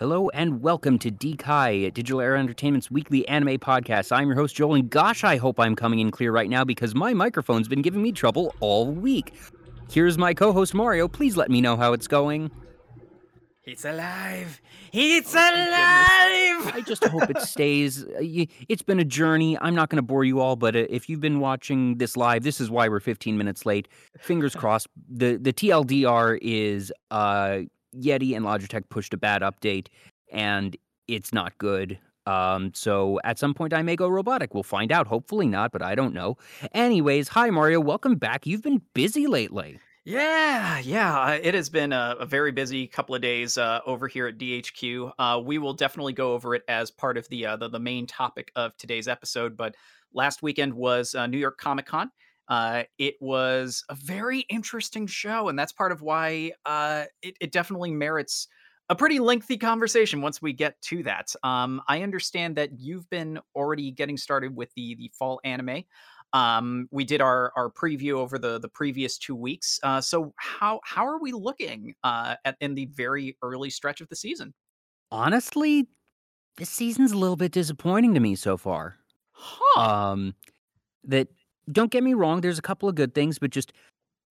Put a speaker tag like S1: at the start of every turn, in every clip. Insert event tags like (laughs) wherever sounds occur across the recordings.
S1: Hello and welcome to Dekai, Digital Era Entertainment's weekly anime podcast. I'm your host, Joel, and gosh, I hope I'm coming in clear right now because my microphone's been giving me trouble all week. Here's my co host, Mario. Please let me know how it's going.
S2: He's alive! It's
S1: Oh,
S2: alive!
S1: I just hope it stays. (laughs) Uh, It's been a journey. I'm not going to bore you all, but uh, if you've been watching this live, this is why we're 15 minutes late. Fingers crossed. The the TLDR is uh, Yeti and Logitech pushed a bad update, and it's not good. Um, so at some point I may go robotic. We'll find out. Hopefully not, but I don't know. Anyways, hi Mario, welcome back. You've been busy lately.
S2: Yeah, yeah. uh, It has been a, a very busy couple of days uh, over here at DHQ. Uh, we will definitely go over it as part of the, uh, the the main topic of today's episode. But last weekend was uh, New York Comic Con. Uh, it was a very interesting show, and that's part of why it, it definitely merits a pretty lengthy conversation once we get to that. Um, I understand that you've been already getting started with the the fall anime. Um, we did our our preview over the the previous two weeks. Uh, so how how are we looking uh, at in the very early stretch of the season?
S1: Honestly, this season's a little bit disappointing to me so far.
S2: Huh?
S1: um that don't get me wrong there's a couple of good things but just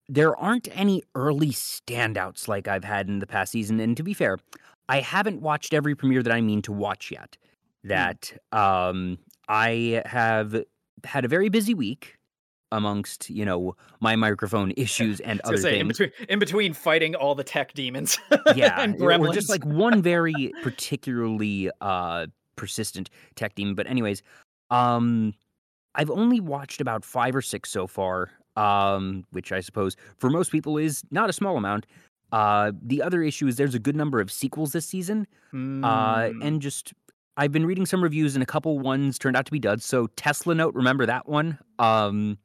S1: there aren't any early standouts like i've had in the past season and to be fair i haven't watched every premiere that i mean to watch yet that um i have had a very busy week amongst you know my microphone (laughs) issues and other
S2: say, in
S1: things
S2: between in between fighting all the tech demons, (laughs)
S1: yeah
S2: and
S1: or
S2: gremlins.
S1: just like one very particularly uh persistent tech demon but anyways um i've only watched about five or six so far um which i suppose for most people is not a small amount uh the other issue is there's a good number of sequels this season uh
S2: Mm,
S1: and just i've been reading some reviews and a couple ones turned out to be duds. So tesla note remember that one? Um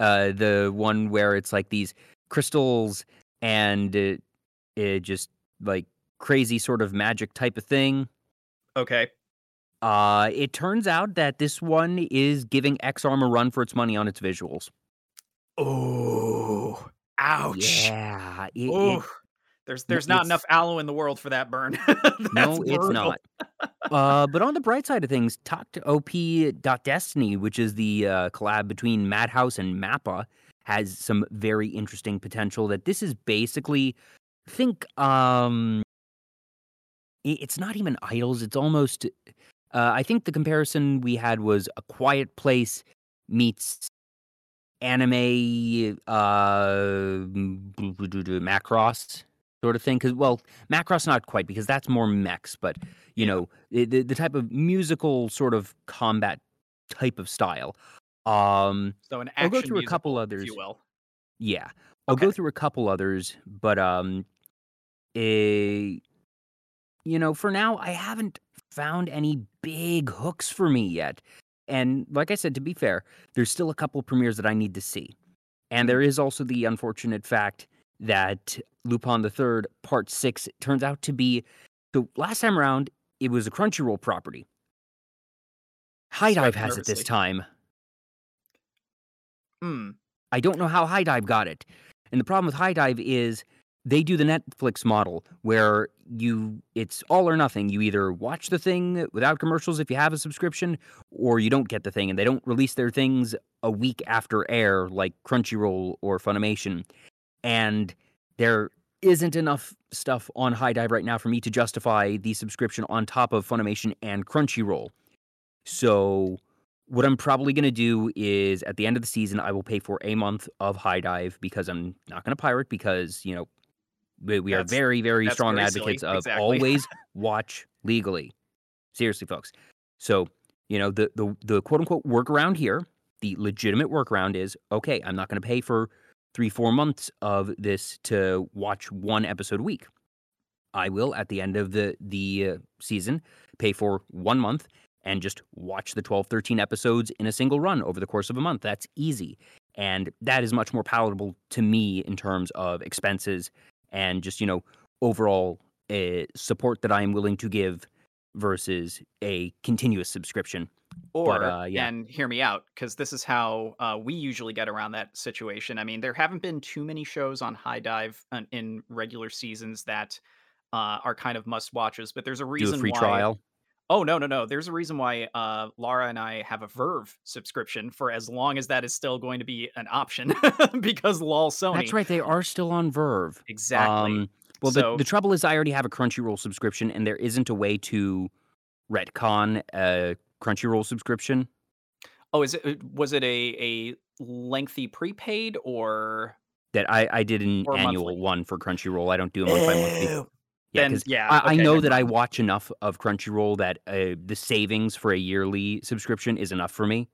S1: uh the one where it's like these crystals and it, it just like crazy sort of magic type of thing.
S2: Okay.
S1: uh it turns out that this one is giving Ex-Arm a run for its money on its visuals.
S2: Oh, ouch.
S1: yeah. It- it-
S2: there's there's not
S1: it's-
S2: enough aloe in the world for that burn. (laughs)
S1: no it's not. (laughs) Uh but on the bright side of things takt op.Destiny which is the uh collab between madhouse and mappa has some very interesting potential that this is basically think um it's not even idols it's almost uh, i think the comparison we had was a quiet place meets anime uh macross sort of thing because well macross not quite because that's more mechs but you
S2: Yeah.
S1: know the, the type of musical sort of combat type of style um
S2: So an
S1: I'll go through a
S2: musical,
S1: couple
S2: if
S1: others.
S2: you will.
S1: yeah. I'll go through a couple others, but um a you know, for now I haven't found any big hooks for me yet. And like I said, to be fair, there's still a couple premieres that I need to see. And there is also the unfortunate fact that Lupin the Third Part Six turns out to be so last time around it was a Crunchyroll property.
S2: HIDIVE
S1: has it this time.
S2: Hmm.
S1: I don't know how HIDIVE got it. And the problem with HIDIVE is they do the Netflix model where you it's all or nothing. You either watch the thing without commercials if you have a subscription or you don't get the thing and they don't release their things a week after air like Crunchyroll or Funimation. And there isn't enough stuff on HIDIVE right now for me to justify the subscription on top of Funimation and Crunchyroll. So what I'm probably going to do is at the end of the season, I will pay for a month of HIDIVE because I'm not going to pirate because, you know, we, we are very, very strong
S2: very silly.
S1: advocates of
S2: Exactly.
S1: always (laughs) watch legally. Seriously, folks. So, you know, the, the, the quote unquote workaround here, the legitimate workaround is okay, I'm not going to pay for three, four months of this to watch one episode a week. I will, at the end of the, the uh, season, pay for one month and just watch the 12, 13 episodes in a single run over the course of a month. That's easy. And that is much more palatable to me in terms of expenses and just, you know, overall uh, support that I am willing to give versus a continuous subscription.
S2: Or,
S1: uh, yeah.
S2: and hear me out, because this is how uh, we usually get around that situation. I mean, there haven't been too many shows on HIDIVE in regular seasons that uh, are kind of must watches, but there's a
S1: Do a
S2: reason
S1: free
S2: why.
S1: trial.
S2: Oh no, no, no. There's a reason why uh, Laura and I have a VRV subscription for as long as that is still going to be an option, (laughs) because lol Sony.
S1: That's right. They are still on VRV.
S2: Exactly.
S1: Um, well, the,
S2: So
S1: the trouble is, I already have a Crunchyroll subscription, and there isn't a way to retcon a Crunchyroll subscription.
S2: Oh, is it uh, was it a a lengthy prepaid or
S1: That I, I did an annual
S2: monthly?
S1: one for Crunchyroll. I don't do a month by monthly. Yeah,
S2: Then
S1: because
S2: yeah,
S1: I, I know that I watch enough of Crunchyroll that uh, the savings for a yearly subscription is enough for me.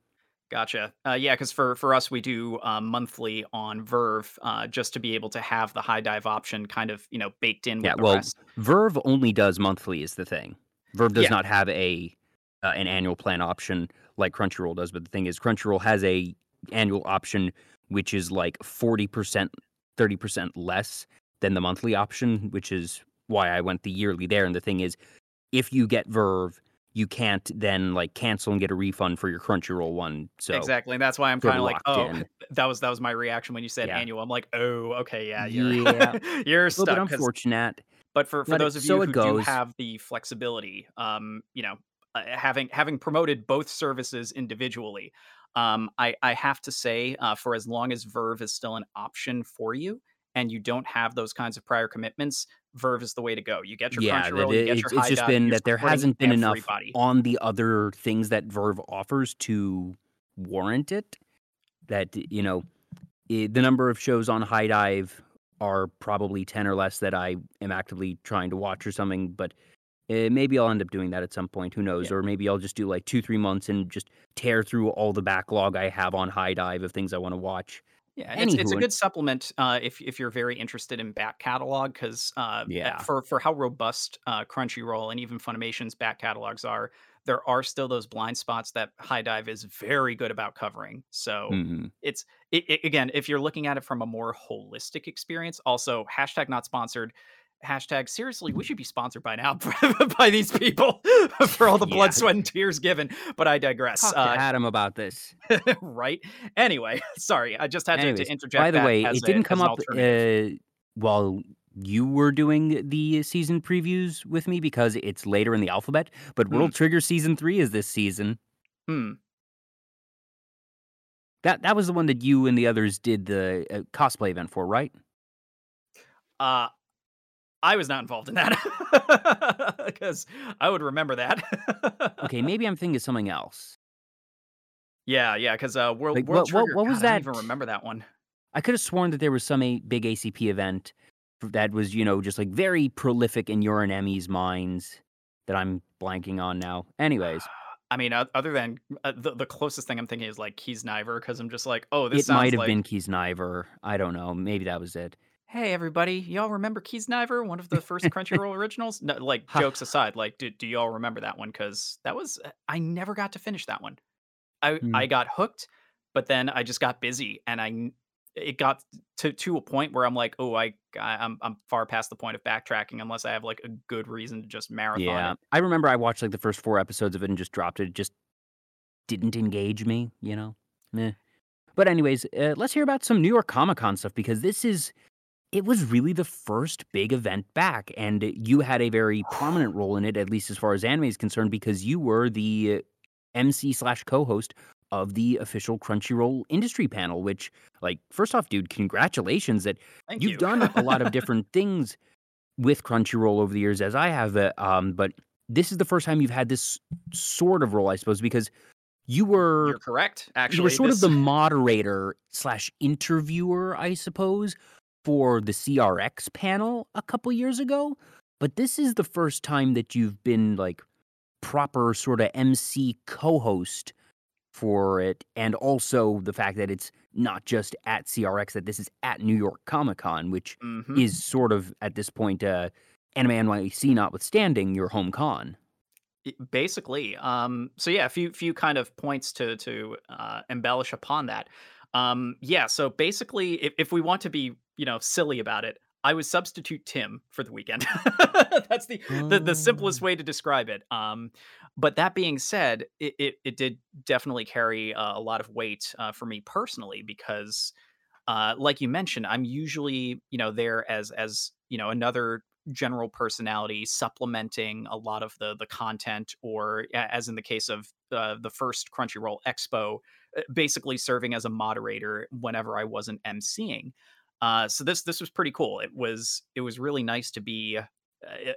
S2: Gotcha. Uh, yeah, because for for us, we do um, monthly on VRV, uh, just to be able to have the HIDIVE option kind of you know baked in with
S1: Yeah, well,
S2: rest.
S1: VRV only does monthly is the thing. VRV does
S2: Yeah,
S1: not have a uh, an annual plan option like Crunchyroll does. But the thing is, Crunchyroll has a annual option which is like forty percent, thirty percent less than the monthly option, which is why I went the yearly there. And the thing is, if you get VRV, you can't then like cancel and get a refund for your Crunchyroll one. So
S2: exactly. And that's why I'm kind
S1: of
S2: like, oh,
S1: in. (laughs)
S2: that was that was my reaction when you said
S1: Yeah,
S2: annual. I'm like, oh, okay, yeah, you're
S1: yeah, (laughs)
S2: you're
S1: a little bit
S2: stuck.
S1: Unfortunate,
S2: but for for
S1: but
S2: those of
S1: so
S2: you who do have the flexibility, um, you know, uh, having having promoted both services individually, um, I I have to say, uh, for as long as VRV is still an option for you, and you don't have those kinds of prior commitments, VRV is the way to go. You get your
S1: Yeah,
S2: Crunchyroll, you
S1: it,
S2: get
S1: it's
S2: your
S1: it's
S2: High
S1: just been that there hasn't been enough on the other things that VRV offers to warrant it. That you know, i the number of shows on HIDIVE are probably ten or less that I am actively trying to watch or something. But uh, maybe I'll end up doing that at some point. Who knows?
S2: Yeah.
S1: Or maybe I'll just do like two, three months and just tear through all the backlog I have on HIDIVE of things I want to watch.
S2: Yeah, it's it's a good supplement uh, if if you're very interested in back catalog because uh,
S1: yeah,
S2: for for how robust uh, Crunchyroll and even Funimation's back catalogs are, there are still those blind spots that HIDIVE is very good about covering. So
S1: hmm
S2: it's it, it- again, if you're looking at it from a more holistic experience, also hashtag not sponsored. Hashtag seriously, we should be sponsored by now (laughs) by these people (laughs) for all the blood,
S1: yeah.
S2: sweat, and tears given. But I digress.
S1: Talk to
S2: Uh,
S1: Adam about this. (laughs)
S2: right? Anyway, sorry, I just had to, to
S1: Anyways, by the way, it didn't
S2: as
S1: come up uh, while you were doing the season previews with me because it's later in the alphabet. But
S2: Hmm.
S1: World Trigger season three is this season.
S2: Hmm.
S1: That that was the one that you and the others did the uh, cosplay event for, right?
S2: Uh, I was not involved in that (laughs) because I would remember that. (laughs)
S1: Okay, maybe I'm thinking of something else.
S2: yeah, yeah, because uh, World
S1: Like
S2: World
S1: what what
S2: Trigger.
S1: what was
S2: God, I don't
S1: that?
S2: even remember that one.
S1: I could have sworn that there was some a, big ACP event that was you know just like very prolific in your and Emmy's minds that I'm blanking on now. Anyways, (sighs)
S2: I mean, other than uh, the the closest thing I'm thinking is like Kiznaiver because I'm just like, oh, this
S1: it might have
S2: like.
S1: been Kiznaiver. I don't know. Maybe that was it.
S2: Hey everybody, y'all remember Kiznaiver, one of the first (laughs) Crunchyroll originals? No, like jokes aside, like do, do y'all remember that one? Because that was uh, I never got to finish that one. I
S1: Hmm.
S2: I got hooked, but then I just got busy, and I it got to to a point where I'm like, oh, I I- I'm I'm far past the point of backtracking unless I have like a good reason to just marathon
S1: Yeah,
S2: it.
S1: I remember I watched like the first four episodes of it and just dropped it. It just didn't engage me, you know. Meh. But anyways, uh, let's hear about some New York Comic Con stuff because this is it was really the first big event back, and you had a very (sighs) prominent role in it, at least as far as anime is concerned, because you were the MC slash co-host of the official Crunchyroll industry panel. Which, like, first off, dude, congratulations that
S2: Thank
S1: you've
S2: you.
S1: done a lot of (laughs) different things with Crunchyroll over the years, as I have. Uh, um, but this is the first time you've had this sort of role, I suppose, because you were
S2: You're correct.
S1: Actually, you were sort of the moderator slash interviewer, I suppose, for the CRX panel a couple years ago. But this is the first time that you've been like proper sort of MC co-host for it, and also the fact that it's not just at CRX, that this is at New York Comic Con, which
S2: Mhm.
S1: is sort of at this point, uh, Anime NYC notwithstanding, your home con.
S2: Basically um so yeah a few few kind of points to to uh embellish upon that um yeah so basically if, if we want to be you know silly about it I was substitute Tim for the weekend. (laughs) That's the, the the simplest
S1: Oh.
S2: way to describe it. Um, but that being said, it it, it did definitely carry uh, a lot of weight uh, for me personally because, uh, like you mentioned, I'm usually you know there as as you know another general personality supplementing a lot of the the content, or as in the case of uh, the first Crunchyroll Expo, uh, basically serving as a moderator whenever I wasn't emceeing uh, so this this was pretty cool. It was it was really nice to be uh,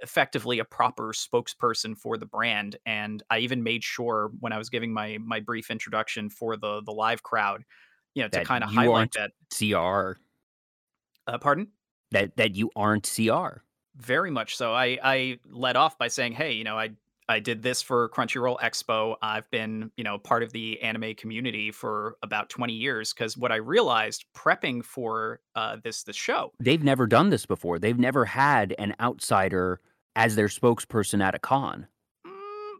S2: effectively a proper spokesperson for the brand, and I even made sure when I was giving my my brief introduction for the the live crowd, you know, to kind of highlight
S1: aren't
S2: that.
S1: CR.
S2: Uh, pardon.
S1: That that you aren't CR.
S2: Very much so. I I led off by saying, "Hey, you know, I I did this for Crunchyroll Expo. I've been, you know, part of the anime community for about 20 years because what I realized prepping for uh, this this show
S1: They've never done this before. They've never had an outsider as their spokesperson at a con.
S2: Mm,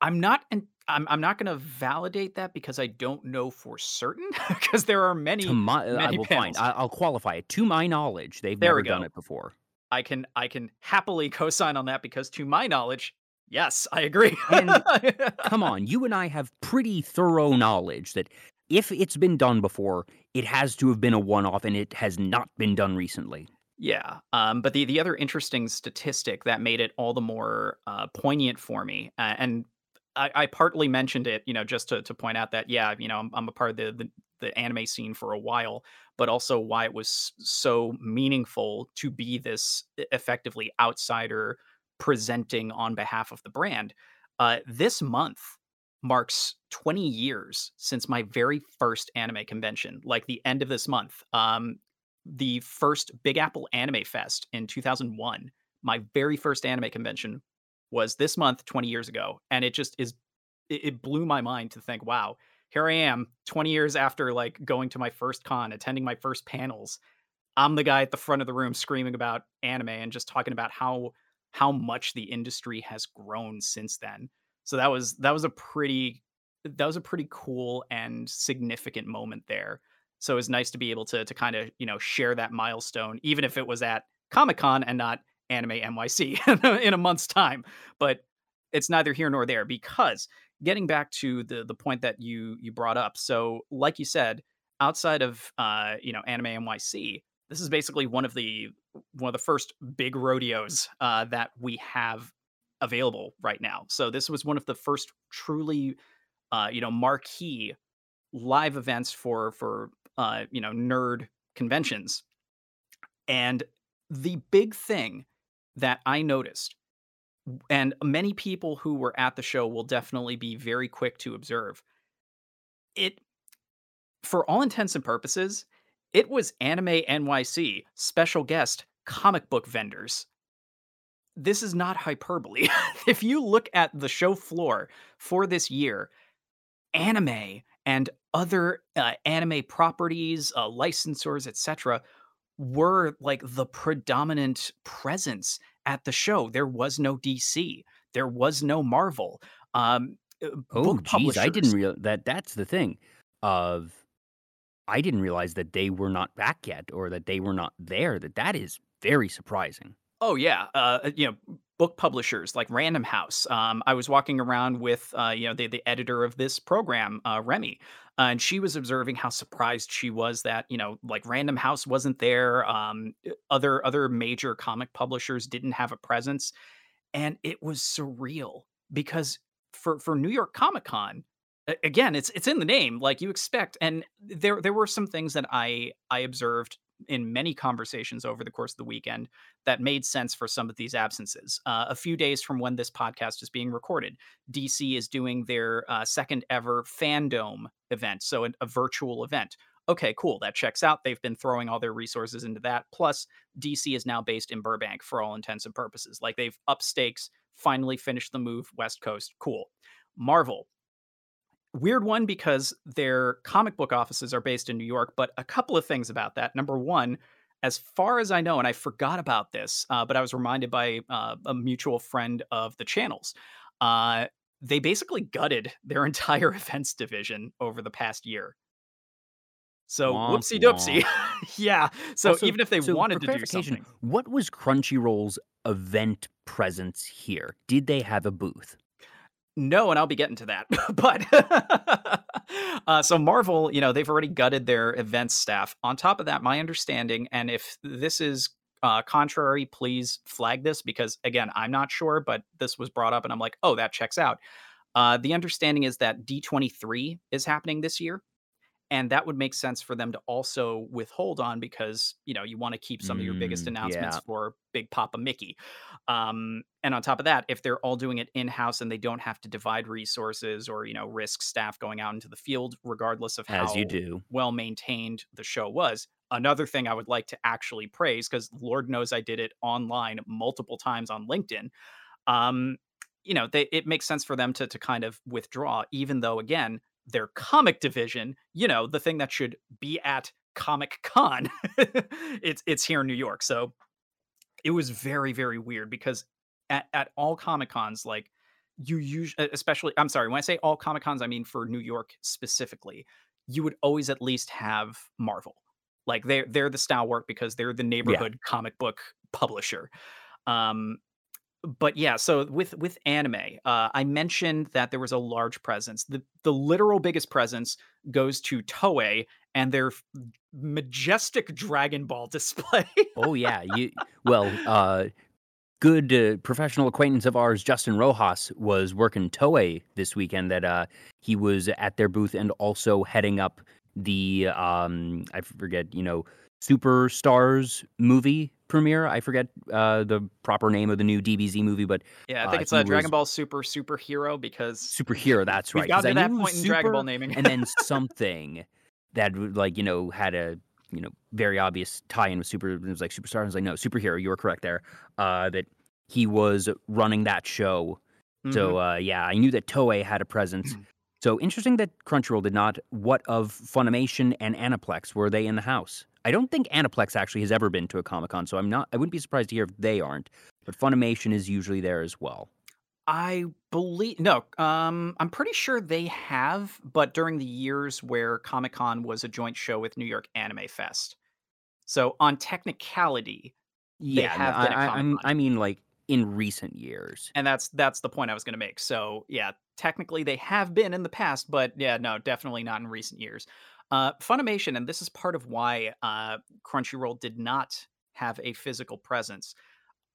S2: I'm not and I'm I'm not gonna validate that because I don't know for certain (laughs) because there are
S1: To
S2: many,
S1: my uh, I will
S2: panels.
S1: I, I'll qualify it. To my knowledge, they've
S2: There
S1: never done it before.
S2: I can I can happily (laughs) co-sign on that because to my knowledge, yes, I agree.
S1: And (laughs) come on, you and I have pretty thorough knowledge that if it's been done before, it has to have been a one-off, and it has not been done recently.
S2: Yeah, um, but the the other interesting statistic that made it all the more uh, poignant for me, uh, and I, I partly mentioned it, you know, just to to point out that yeah, you know, I'm, I'm a part of the, the the anime scene for a while, but also why it was so meaningful to be this effectively outsider presenting on behalf of the brand. Uh, this month marks 20 years since my very first anime convention, like the end of this month. Um, the first Big Apple Anime Fest in 2001. My very first anime convention was this month 20 years ago and it just is it, it blew my mind to think wow here i am 20 years after like going to my first con attending my first panels i'm the guy at the front of the room screaming about anime and just talking about how how much the industry has grown since then. So that was that was a pretty that was a pretty cool and significant moment there. So it was nice to be able to to kind of you know share that milestone even if it was at comic-con and not anime nyc (laughs) in a month's time. But it's neither here nor there because getting back to the the point that you you brought up so like you said outside of uh you know anime nyc this is basically one of the one of the first big rodeos uh that we have available right now. So this was one of the first truly uh you know marquee live events for for uh you know nerd conventions. And the big thing that i noticed and many people who were at the show will definitely be very quick to observe it for all intents and purposes it was anime nyc special guest comic book vendors this is not hyperbole (laughs) if you look at the show floor for this year anime and other uh, anime properties uh, licensors etc were like the predominant presence at the show. There was no DC. There was no Marvel. Um, uh,
S1: Oh,
S2: book
S1: geez, I didn't realize that. That's the thing. Of I didn't realize that they were not back yet, or that they were not there. That that is very surprising.
S2: Oh yeah, uh, you know, book publishers like Random House. Um, I was walking around with uh, you know the the editor of this program, uh, Remy, uh, and she was observing how surprised she was that you know like Random House wasn't there. Um, uh, other other major comic publishers didn't have a presence, and it was surreal because for for New York Comic Con. Again, it's it's in the name, like you expect, and there there were some things that I I observed in many conversations over the course of the weekend that made sense for some of these absences. Uh, a few days from when this podcast is being recorded, DC is doing their uh, second ever fandom event, so an, a virtual event. Okay, cool. That checks out. They've been throwing all their resources into that. Plus, DC is now based in Burbank for all intents and purposes. Like they've up stakes, finally finished the move West Coast. Cool. Marvel, weird one because their comic book offices are based in New York, but a couple of things about that. Number one, as far as I know, and I forgot about this, uh, but I was reminded by uh, a mutual friend of the channels. Uh, they basically gutted their (laughs) entire events division over the past year. So
S1: Womp
S2: whoopsie doopsie. (laughs) yeah. So
S1: Also,
S2: even if they
S1: so
S2: wanted to do something,
S1: what was Crunchyroll's event presence here? Did they have a booth?
S2: No, and I'll be getting to that. (laughs) but (laughs) uh, so Marvel, you know, they've already gutted their events staff. On top of that, my understanding, and if this is uh, contrary, please flag this because again, I'm not sure, but this was brought up, and I'm like, oh, that checks out. Uh, the understanding is that D23 is happening this year and that would make sense for them to also withhold on because you know you want to keep some of your biggest
S1: Mm,
S2: announcements
S1: yeah.
S2: for big papa mickey um, and on top of that if they're all doing it in-house and they don't have to divide resources or you know risk staff going out into the field regardless of
S1: As you
S2: how
S1: do.
S2: well maintained the show was another thing i would like to actually praise because lord knows i did it online multiple times on linkedin um, you know, they it makes sense for them to to kind of withdraw, even though again, their comic division, you know, the thing that should be at Comic Con, (laughs) it's it's here in New York. So it was very, very weird because at, at all Comic Cons, like you usually especially I'm sorry, when I say all Comic Cons, I mean for New York specifically, you would always at least have Marvel. Like they're they're the stalwart because they're the
S1: Yeah.
S2: neighborhood comic book publisher. Um, but yeah, so with with anime, uh, I mentioned that there was a large presence. The the literal biggest presence goes to Toei and their majestic Dragon Ball (laughs) display.
S1: Oh yeah. You well, uh good uh, professional acquaintance of ours, Justin Rojas, was working Toei this weekend. That uh, he was at their booth and also heading up the um, I forget, you know, Superstars movie premiere. I forget uh, the proper name of the new DBZ movie, but
S2: yeah, I think
S1: uh,
S2: it's a Dragon Ball Super superhero because
S1: superhero. That's right. I
S2: to that point in Dragon Ball naming.
S1: and then (laughs) something that like you know had a you know very obvious tie-in with super. It was like superstar. I was like, no, superhero. You were correct there. Uh, that he was running that show.
S2: Mhm.
S1: So uh, yeah, I knew that Toei had a presence. (clears throat) So interesting that Crunchyroll did not. What of Funimation and Aniplex? Were they in the house? I don't think Aniplex actually has ever been to a Comic Con, so I'm not. I wouldn't be surprised to hear if they aren't. But Funimation is usually there as well.
S2: I believe no, um, I'm pretty sure they have, but during the years where Comic Con was a joint show with New York Anime Fest. So on technicality, they
S1: Yeah, no,
S2: have
S1: I, I. I mean, like in recent years.
S2: And that's that's the point I was going to make. So yeah, technically they have been in the past, but yeah, no, definitely not in recent years. Uh, Funimation, and this is part of why uh, Crunchyroll did not have a physical presence.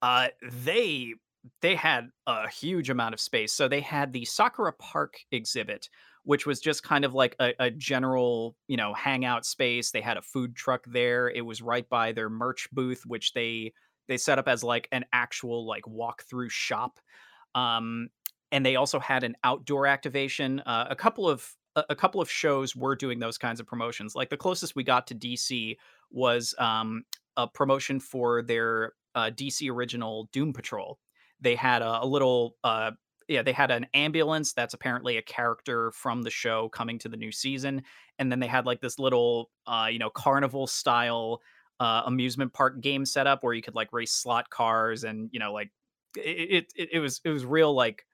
S2: Uh, they they had a huge amount of space. So they had the Sakura Park exhibit, which was just kind of like a, a general, you know, hangout space. They had a food truck there. It was right by their merch booth, which they they set up as like an actual like walk-through shop. Um, and they also had an outdoor activation. Uh, a couple of a couple of shows were doing those kinds of promotions. Like the closest we got to DC was um, a promotion for their uh, DC original Doom Patrol. They had a, a little, uh, yeah, they had an ambulance that's apparently a character from the show coming to the new season, and then they had like this little, uh, you know, carnival style uh, amusement park game setup where you could like race slot cars and you know like it it, it was it was real like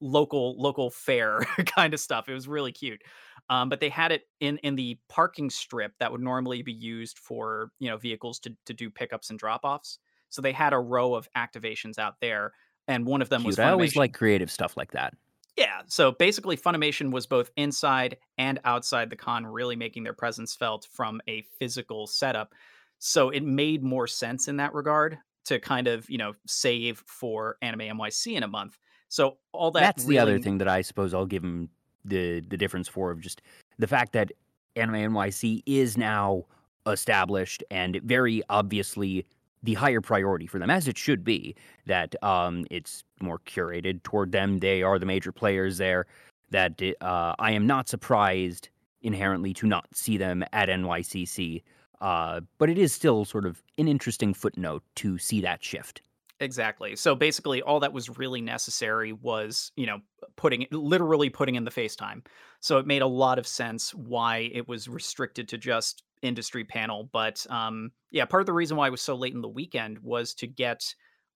S2: local local fair (laughs) kind of stuff. It was really cute. Um, but they had it in in the parking strip that would normally be used for you know vehicles to to do pickups and drop offs. So they had a row of activations out there, and one of them was
S1: Cute. I always like creative stuff like that.
S2: Yeah, so basically, Funimation was both inside and outside the con, really making their presence felt from a physical setup. So it made more sense in that regard to kind of you know save for Anime NYC in a month. So all that
S1: That's the other thing that I suppose I'll give him the the difference for of just the fact that Anime NYC is now established and very obviously the higher priority for them, as it should be. That um, it's more curated toward them. They are the major players there. That uh, I am not surprised inherently to not see them at NYCC. Uh, but it is still sort of an interesting footnote to see that shift.
S2: Exactly. So basically, all that was really necessary was, you know, putting literally putting in the FaceTime. So it made a lot of sense why it was restricted to just industry panel. But um, yeah, part of the reason why it was so late in the weekend was to get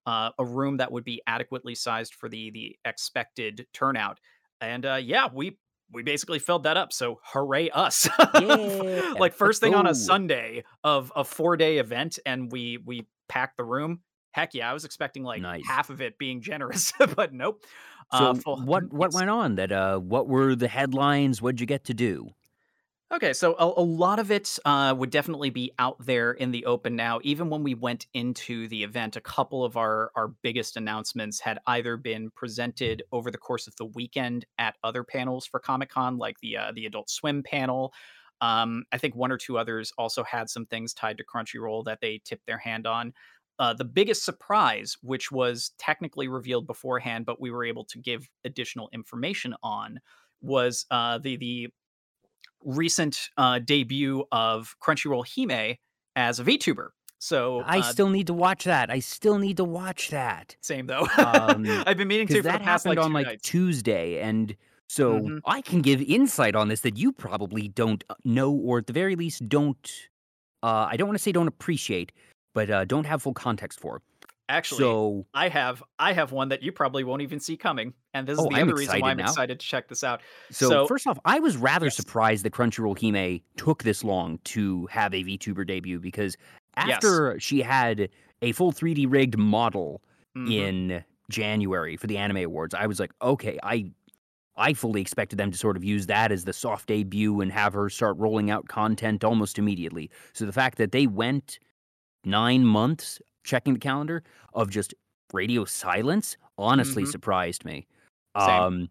S2: uh, a room that would be adequately sized for the the expected turnout. And uh, yeah, we we basically filled that up. So hooray us! (laughs)
S1: Yeah,
S2: like first thing on a. Sunday of a four day event, and we we packed the room. Heck yeah, I was expecting like
S1: Nice.
S2: half of it being generous, (laughs) but nope. Uh,
S1: So
S2: full.
S1: what (laughs) what went on? That uh, what were the headlines? What'd you get to do?
S2: Okay, so a, a lot of it uh, would definitely be out there in the open now. Even when we went into the event, a couple of our our biggest announcements had either been presented over the course of the weekend at other panels for Comic Con, like the uh, the Adult Swim panel. Um, I think one or two others also had some things tied to Crunchyroll that they tipped their hand on. Uh, the biggest surprise, which was technically revealed beforehand, but we were able to give additional information on, was uh, the the recent uh, debut of Crunchyroll Hime as a VTuber. So
S1: I
S2: uh,
S1: still need to watch that. I still need to watch that.
S2: same though.
S1: Um, (laughs)
S2: I've been meaning to for
S1: that
S2: past
S1: happened
S2: like
S1: on like
S2: nights.
S1: Tuesday, and so
S2: Mhm.
S1: I can give insight on this that you probably don't uh, know, or at the very least don't. Uh, I don't want to say don't appreciate, but uh, don't have full context for.
S2: Actually,
S1: so
S2: I have I have one that you probably won't even see coming, and this is
S1: Oh,
S2: the
S1: I'm
S2: other reason why I'm
S1: now.
S2: excited to check this out.
S1: so,
S2: So-
S1: first off, I was rather
S2: Yes.
S1: surprised that Crunchyroll Hime took this long to have a VTuber debut because
S2: Yes.
S1: after she had a full 3D rigged model
S2: Mhm.
S1: in January for the Anime Awards, I was like, okay, I I fully expected them to sort of use that as the soft debut and have her start rolling out content almost immediately. So the fact that they went nine months checking the calendar of just radio silence honestly
S2: Mhm.
S1: surprised me.
S2: Same.
S1: Um,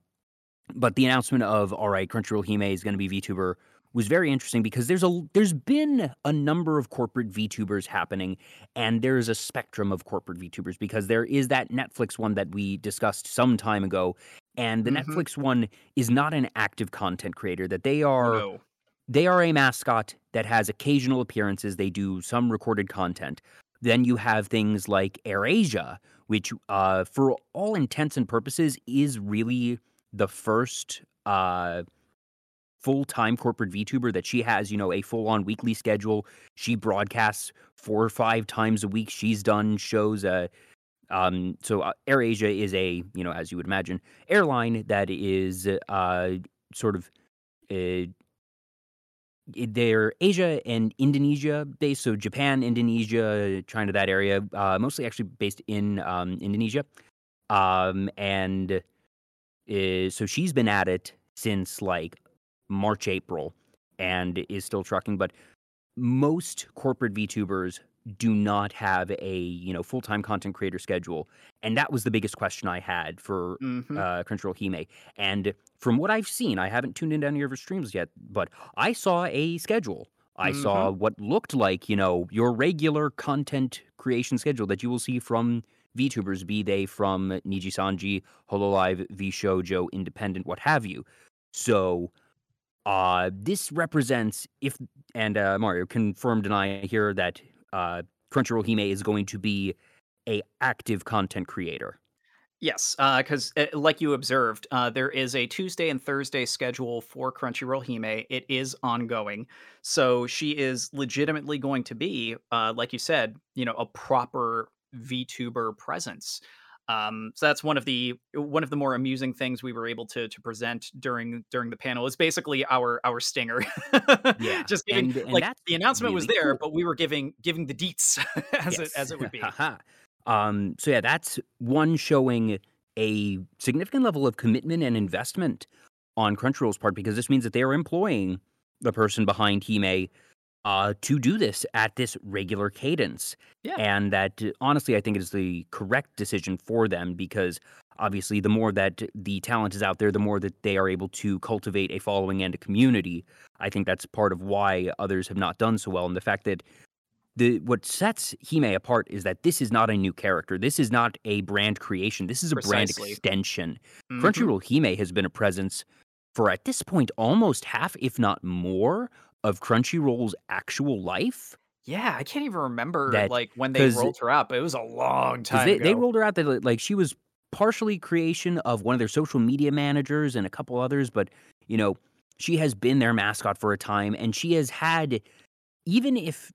S1: but the announcement of all right, Crunchyroll Hime is going to be VTuber was very interesting because there's a there's been a number of corporate VTubers happening, and there's a spectrum of corporate VTubers because there is that Netflix one that we discussed some time ago, and the
S2: Mhm.
S1: Netflix one is not an active content creator. That they are
S2: no.
S1: They are a mascot that has occasional appearances. They do some recorded content. Then you have things like AirAsia, which, uh, for all intents and purposes, is really the first uh, full time corporate VTuber that she has. You know, a full on weekly schedule. She broadcasts four or five times a week. She's done shows. Uh, um, so uh, AirAsia is a, you know, as you would imagine, airline that is uh, sort of. They're Asia and Indonesia based, so Japan, Indonesia, China, that area, uh, mostly actually based in um, Indonesia. Um, and uh, so she's been at it since like March, April, and is still trucking. But most corporate VTubers do not have a you know full time content creator schedule, and that was the biggest question I had for
S2: Mhm.
S1: uh, Crunchyroll Hime. And from what I've seen, I haven't tuned into any of her streams yet, but I saw a schedule. I saw what looked like, you know, your regular content creation schedule that you will see from VTubers, be they from Nijisanji, Hololive, VShojo, Independent, what have you. So uh this represents if and uh Mario confirm deny here that uh Crunchyroll Hime is going to be a active content creator.
S2: Yes, because like you observed, uh, there is a Tuesday and Thursday schedule for Crunchyroll Hime. It is ongoing, so she is legitimately going to be, uh, like you said, you know, a proper VTuber presence. Um, so that's one of the one of the more amusing things we were able to to present during during the panel. Is basically our our stinger. (laughs)
S1: Yeah,
S2: just giving
S1: and- and
S2: like the announcement was there,
S1: cool.
S2: but we were giving giving the deets (laughs) as it as it would be.
S1: Um, so yeah, that's one showing a significant level of commitment and investment on Crunchyroll's part because this means that they are employing the person behind Hime uh, to do this at this regular cadence.
S2: Yeah.
S1: And that uh, honestly, I think is the correct decision for them because obviously, the more that the talent is out there, the more that they are able to cultivate a following and a community. I think that's part of why others have not done so well. And the fact that the what sets Hime apart is that this is not a new character. This is not a brand creation. This is a brand
S2: Precisely.
S1: extension.
S2: Mhm.
S1: Crunchyroll Hime has been a presence for at this point almost half, if not more, of Crunchyroll's actual life.
S2: Yeah, I can't even remember
S1: That-
S2: like when they rolled her out, but it was a long time
S1: they,
S2: ago.
S1: they rolled her out that like- she was partially creation of one of their social media managers and a couple others, but you know, she has been their mascot for a time and she has had even if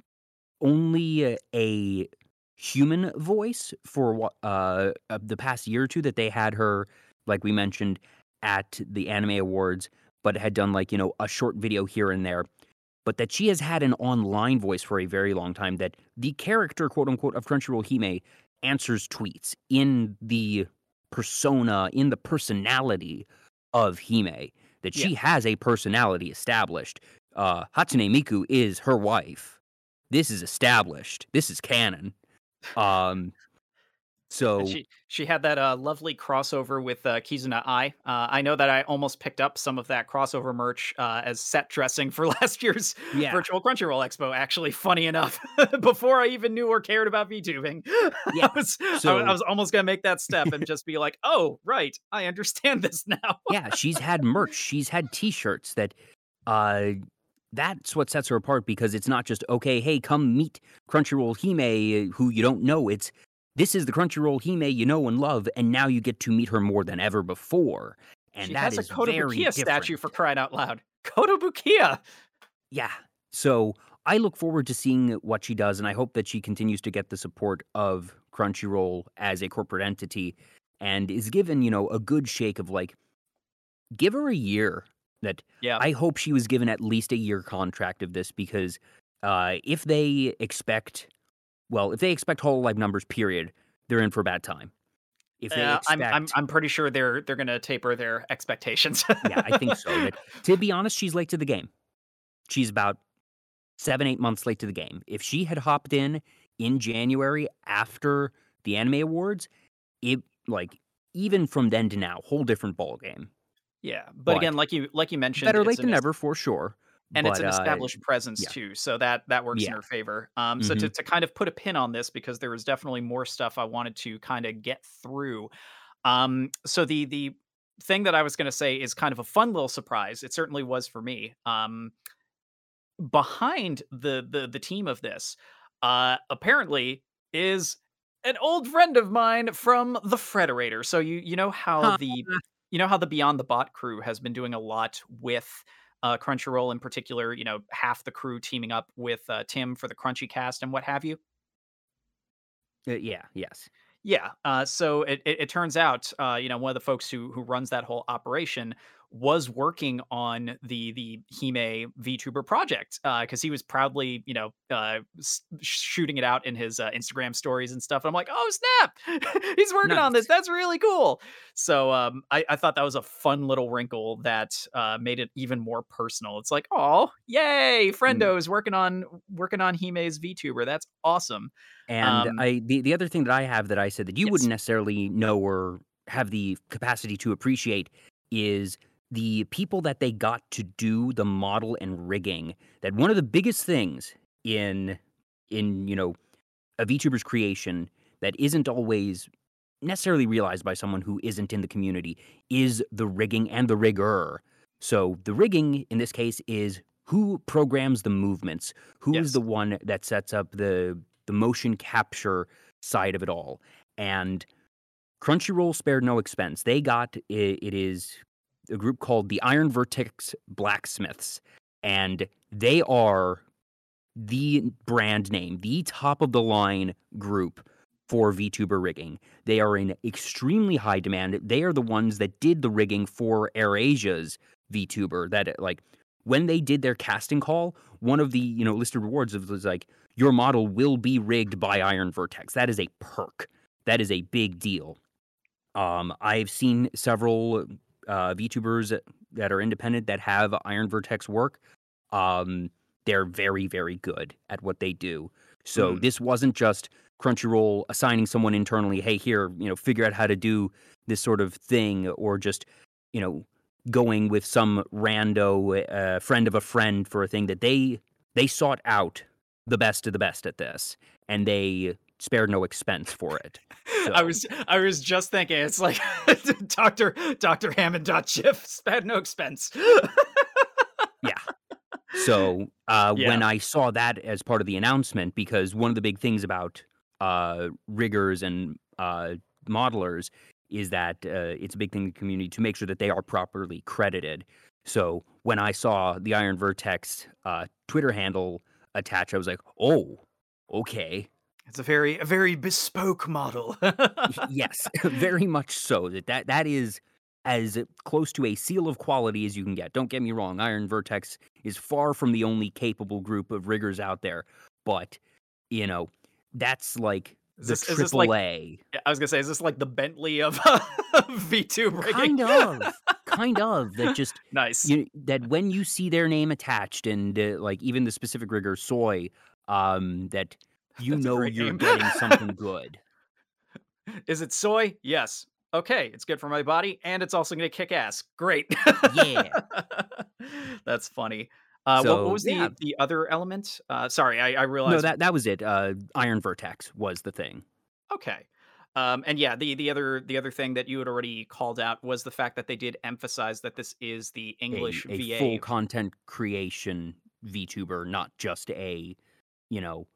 S1: only a, a human voice for uh uh, the past year or two that they had her like we mentioned at the anime awards but had done like, you know, a short video here and there. But that she has had an online voice for a very long time, that the character, quote unquote, of Crunchyroll Hime answers tweets in the persona, in the personality of Hime, that she
S2: Yeah.
S1: has a personality established. Uh, Hatsune Miku is her wife. This is established. This is canon. Um, so
S2: And she she had that uh, lovely crossover with uh, Kizuna Ai. Uh, I know that I almost picked up some of that crossover merch uh, as set dressing for (laughs) last year's
S1: yeah,
S2: Virtual Crunchyroll Expo. Actually, funny enough, (laughs) before I even knew or cared about VTubing, (laughs)
S1: Yeah,
S2: I was I,
S1: so-
S2: wa- I was almost gonna make that step and just be like, "Oh, right, I understand this now."
S1: yeah, she's had merch. She's had T-shirts that, uh, that's what sets her apart because it's not just okay. Hey, come meet Crunchyroll Hime, who you don't know. It's this is the Crunchyroll Hime you know and love, and now you get to meet her more than ever before. And
S2: she
S1: that
S2: has a
S1: is
S2: Kotobukiya statue for crying out loud. (laughs) Kotobukiya.
S1: Yeah. So I look forward to seeing what she does, and I hope that she continues to get the support of Crunchyroll as a corporate entity and is given, you know, a good shake of like, give her a year. That
S2: Yeah,
S1: I hope she was given at least a year contract of this because uh, if they expect, well, if they expect Hololive numbers, period, they're in for a bad time. If they
S2: Uh,
S1: expect,
S2: I'm, I'm I'm pretty sure they're they're gonna taper their expectations.
S1: yeah, I think so. That, (laughs) to be honest, she's late to the game. She's about seven, eight months late to the game. If she had hopped in in January after the Anime Awards, it like even from then to now, whole different ball game.
S2: yeah, but,
S1: But
S2: again, like you like you mentioned,
S1: Better late than never for sure.
S2: And it's
S1: but,
S2: an
S1: uh,
S2: established presence
S1: yeah.
S2: too, so that that works in her favor. Um, so to
S1: Mhm.
S2: to kind of put a pin on this because there was definitely more stuff I wanted to kind of get through. Um, so the the thing that I was going to say is kind of a fun little surprise. It certainly was for me. Um, behind the the the team of this, uh, apparently is an old friend of mine from the Frederator. So you you know how the you know how the Beyond the Bot crew has been doing a lot with uh, Crunchyroll in particular. You know, half the crew teaming up with uh, Tim for the Crunchy Cast and what have you.
S1: Uh, yeah, yes.
S2: Yeah. Uh, so it, it, it turns out, uh, you know, one of the folks who who runs that whole operation was working on the the Hime VTuber project because he was proudly, you know, uh, s- shooting it out in his uh, Instagram stories and stuff. And I'm like, oh snap, (laughs) he's working on this. That's really cool. So um, I, I thought that was a fun little wrinkle that uh, made it even more personal. It's like, oh, yay, friendo's working on working on Hime's VTuber. That's awesome.
S1: And
S2: Um,
S1: I the, the other thing that I have that I said that you
S2: Yes.
S1: wouldn't necessarily know or have the capacity to appreciate is the people that they got to do the model and rigging. That one of the biggest things in in you know a VTuber's creation that isn't always necessarily realized by someone who isn't in the community is the rigging and the rigger. So the rigging in this case is who programs the movements, who is
S2: Yes.
S1: the one that sets up the the motion capture side of it all. And Crunchyroll spared no expense. They got it, it is a group called the Iron Vertex Blacksmiths, and they are the brand name, the top of the line group for VTuber rigging. They are in extremely high demand. They are the ones that did the rigging for AirAsia's VTuber. That like when they did their casting call, one of the you know listed rewards was like your model will be rigged by Iron Vertex. That is a perk. That is a big deal. Um, I've seen several uh, VTubers that are independent that have Iron Vertex work. Um, they're very, very good at what they do. So
S2: Mm.
S1: this wasn't just Crunchyroll assigning someone internally, hey, here, you know, figure out how to do this sort of thing, or just, you know, going with some rando uh, friend of a friend for a thing that they they sought out the best of the best at this, and they spared no expense for it. (laughs)
S2: I was I was just thinking it's like (laughs) Doctor Doctor Hammond dot Schiff spared no expense. Yeah.
S1: So uh, when I saw that as part of the announcement, because one of the big things about uh, riggers and uh, modelers is that uh, it's a big thing in the community to make sure that they are properly credited. So when I saw the Iron Vertex uh, Twitter handle attached, I was like, oh, okay.
S2: It's a very a very bespoke model. (laughs)
S1: yes, (laughs) very much so. That that that is as close to a seal of quality as you can get. Don't get me wrong, Iron Vertex is far from the only capable group of riggers out there, but you know, that's like
S2: Is
S1: the
S2: this, is this like
S1: A.
S2: I was gonna say, is this like the Bentley of (laughs) V2 rigging?
S1: Kind of, kind of. That just
S2: nice.
S1: you that when you see their name attached and uh, like even the specific rigger soy, um, that you know you're
S2: name.
S1: getting something (laughs) good.
S2: Is it soy? Yes. Okay, it's good for my body, and it's also gonna kick ass. Great.
S1: Yeah. (laughs)
S2: That's funny. Uh, what,
S1: So,
S2: what was the
S1: yeah.
S2: the other element? Uh, sorry, I, I realized.
S1: No, that that was it. Uh, Iron Vertex was the thing.
S2: Okay. Um, and yeah, the the other the other thing that you had already called out was the fact that they did emphasize that this is the
S1: A,
S2: English
S1: a
S2: VA.
S1: full content creation VTuber, not just a, you know,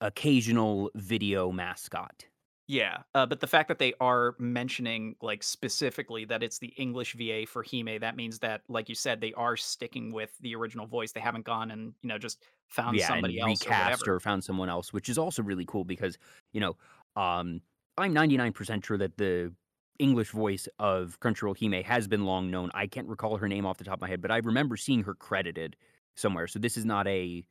S1: occasional video mascot.
S2: Yeah, uh, but the fact that they are mentioning like specifically that it's the English VA for Hime, that means that, like you said, they are sticking with the original voice. They haven't gone and you know just found
S1: yeah,
S2: somebody else or
S1: recast
S2: whatever.
S1: or, found someone else, which is also really cool because you know, um, I'm 99% sure that the English voice of Crunchyroll Hime has been long known. I can't recall her name off the top of my head, but I remember seeing her credited somewhere. So this is not a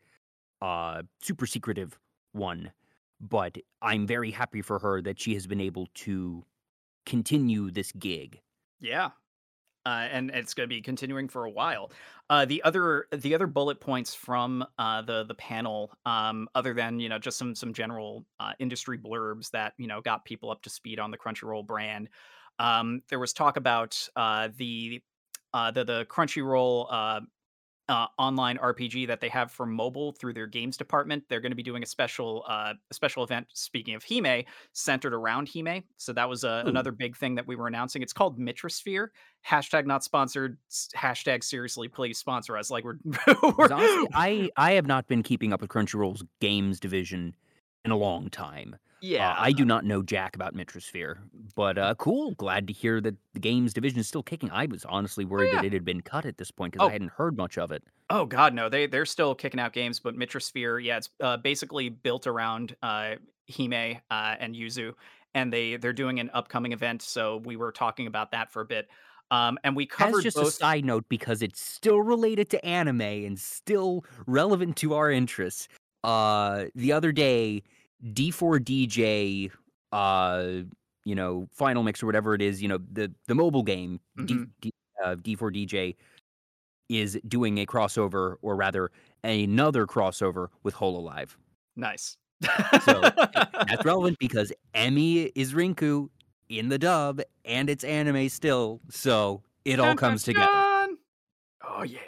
S1: uh, super secretive one, but I'm very happy for her that she has been able to continue this gig.
S2: Yeah. Uh, and it's going to be continuing for a while. Uh, the other the other bullet points from uh, the the panel, um, other than you know just some some general uh, industry blurbs that you know got people up to speed on the Crunchyroll brand. Um, there was talk about uh, the uh, the the Crunchyroll uh, online RPG that they have for mobile through their games department. They're going to be doing a special uh, a special event. Speaking of Hime, centered around Hime. So that was uh, another big thing that we were announcing. It's called Mitrasphere. Hashtag not sponsored. Hashtag seriously, please sponsor us. Like we're, (laughs) we're
S1: honestly, I I have not been keeping up with Crunchyroll's games division in a long time.
S2: Yeah.
S1: Uh, I do not know jack about Mitrasphere, but uh, cool. Glad to hear that the games division is still kicking. I was honestly worried
S2: yeah.
S1: that it had been cut at this point because
S2: Oh.
S1: I hadn't heard much of it.
S2: Oh God, no! They they're still kicking out games, but Mitrasphere, yeah, it's uh, basically built around uh, Hime uh, and Yuzu, and they they're doing an upcoming event. So we were talking about that for a bit, um, and we
S1: As
S2: covered
S1: just
S2: both.
S1: a side note, because it's still related to anime and still relevant to our interests. Uh, the other day, D4DJ, uh, you know, Final Mix or whatever it is, you know, the the mobile game, D,
S2: Mhm.
S1: D, uh, D4DJ is doing a crossover, or rather, another crossover with Hololive.
S2: Nice.
S1: So that's (laughs) relevant because Emmy is Rinku in the dub, and it's anime still. So it all
S2: Dun, dun,
S1: comes together.
S2: dun. Oh yeah.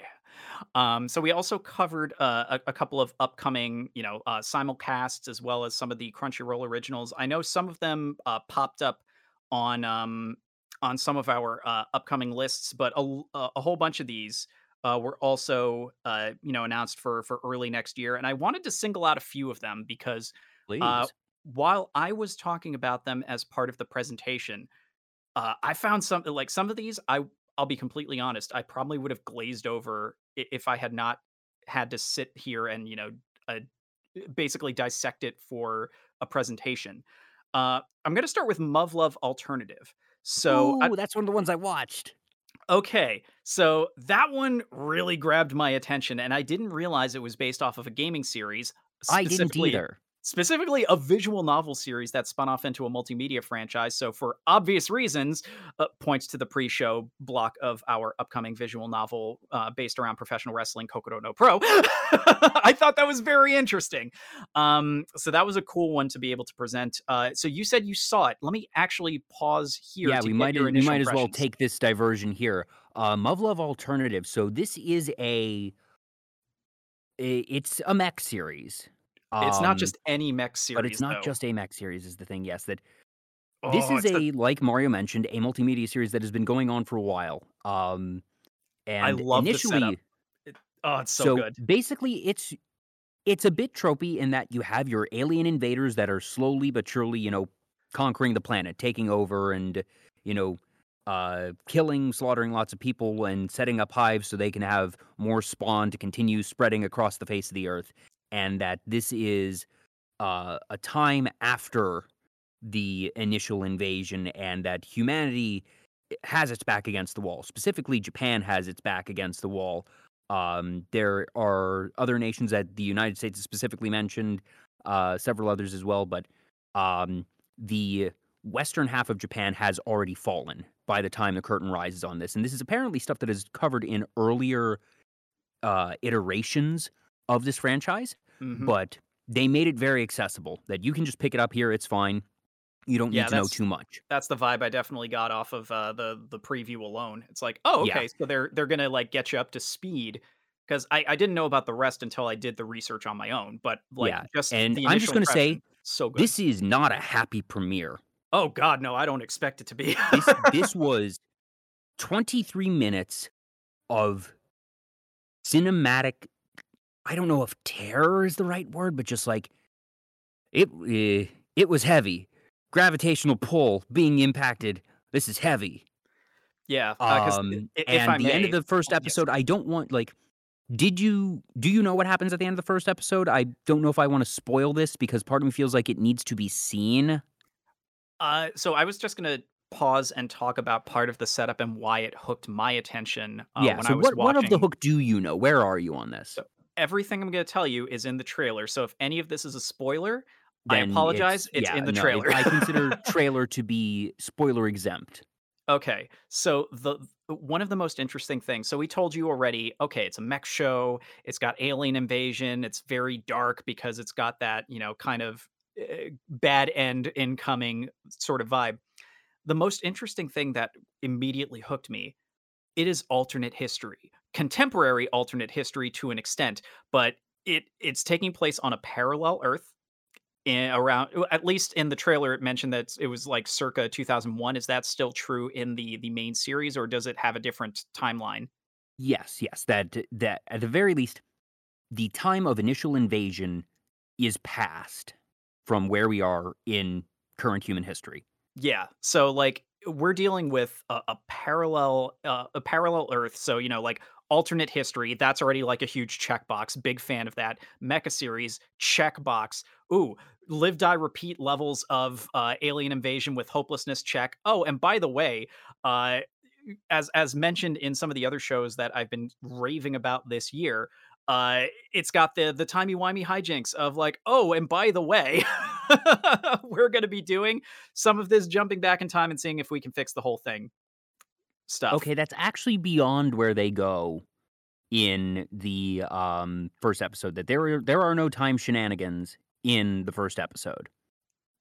S2: Um, so we also covered uh, a, a couple of upcoming, you know, uh, simulcasts as well as some of the Crunchyroll originals. I know some of them uh, popped up on um, on some of our uh, upcoming lists, but a whole bunch of these uh, were also, uh, you know, announced for for early next year. And I wanted to single out a few of them because uh, while I was talking about them as part of the presentation, uh, I found something like some of these. I I'll be completely honest. I probably would have glazed over if I had not had to sit here and you know uh, basically dissect it for a presentation. Uh, I'm going to start with Muv-Luv Alternative. So I-
S1: that's one of the ones I watched.
S2: Okay, so that one really grabbed my attention, and I didn't realize it was based off of a gaming series.
S1: I didn't either.
S2: Specifically, a visual novel series that spun off into a multimedia franchise. So, for obvious reasons, uh, points to the pre-show block of our upcoming visual novel uh, based around professional wrestling, Kokoro no Pro. (laughs) I thought that was very interesting. Um, so that was a cool one to be able to present. Uh, so you said you saw it. Let me actually pause here.
S1: Yeah, we might we might as well take this diversion here. Uh, Muv-Luv Alternative. So this is a. it's a mech series.
S2: It's not
S1: Um,
S2: just any mech series,
S1: but it's not
S2: though.
S1: just a mech series. Is the thing? Yes, that this
S2: Oh,
S1: is a
S2: the-
S1: like Mario mentioned a multimedia series that has been going on for a while. Um, and
S2: love the
S1: initially,
S2: setup. oh, it's so, good.
S1: basically, it's it's a bit tropey in that you have your alien invaders that are slowly but surely, you know, conquering the planet, taking over, and you know, uh, killing, slaughtering lots of people, and setting up hives so they can have more spawn to continue spreading across the face of the earth. And that this is uh, a time after the initial invasion, and that humanity has its back against the wall. Specifically, Japan has its back against the wall. Um, there are other nations that the United States specifically mentioned, uh, several others as well, but um, the western half of Japan has already fallen by the time the curtain rises on this. And this is apparently stuff that is covered in earlier uh, iterations of this franchise,
S2: Mhm.
S1: but they made it very accessible that you can just pick it up here. It's fine. You don't need
S2: Yeah,
S1: to know too much.
S2: That's the vibe I definitely got off of uh, the the preview alone. It's like, oh,
S1: Yeah.
S2: okay, so they're they're gonna like get you up to speed because I, I didn't know about the rest until I did the research on my own. But like,
S1: Yeah,
S2: just
S1: and
S2: the
S1: I'm just gonna say,
S2: so good.
S1: This is not a happy premiere.
S2: oh God, no, I don't expect it to be.
S1: This this (laughs) was 23 minutes of cinematic I don't know if terror is the right word, but just like it eh, it was heavy. Gravitational pull being impacted. This is heavy.
S2: yeah,
S1: Um,
S2: if
S1: and
S2: I
S1: the
S2: may,
S1: end of the first
S2: yes.
S1: episode, I don't want like. Did you do you know what happens at the end of the first episode? I don't know if I want to spoil this because part of me feels like it needs to be seen.
S2: Uh, so I was just gonna pause and talk about part of the setup and why it hooked my attention. Uh,
S1: yeah.
S2: when
S1: So
S2: I was
S1: what what of the hook do you know? Where are you on this?
S2: So Everything I'm gonna tell you is in the trailer. So if any of this is a spoiler, I apologize, it's
S1: yeah,
S2: in the
S1: no,
S2: trailer.
S1: I consider (laughs) trailer to be spoiler exempt.
S2: Okay, so the one of the most interesting things. So we told you already. Okay, it's a mech show. It's got alien invasion. It's very dark because it's got that you know kind of uh, bad end incoming sort of vibe. The most interesting thing that immediately hooked me. It is alternate history, contemporary alternate history to an extent, but it it's taking place on a parallel Earth in around at least in the trailer it mentioned that it was like circa 2001 is that still true in the the main series or does it have a different timeline
S1: Yes, yes. That that at the very least, the time of initial invasion is past from where we are in current human history.
S2: yeah so like we're dealing with a, a parallel uh, a parallel earth so you know like alternate history that's already like a huge checkbox big fan of that mecha series checkbox ooh live die repeat levels of uh, alien invasion with hopelessness check oh and by the way uh as as mentioned in some of the other shows that I've been raving about this year, uh, it's got the the timey wimey hijinks of like, oh, and by the way, (laughs) we're going to be doing some of this jumping back in time and seeing if we can fix the whole thing. Stuff.
S1: Okay, that's actually beyond where they go in the um first episode. That there are there are no time shenanigans in the first episode.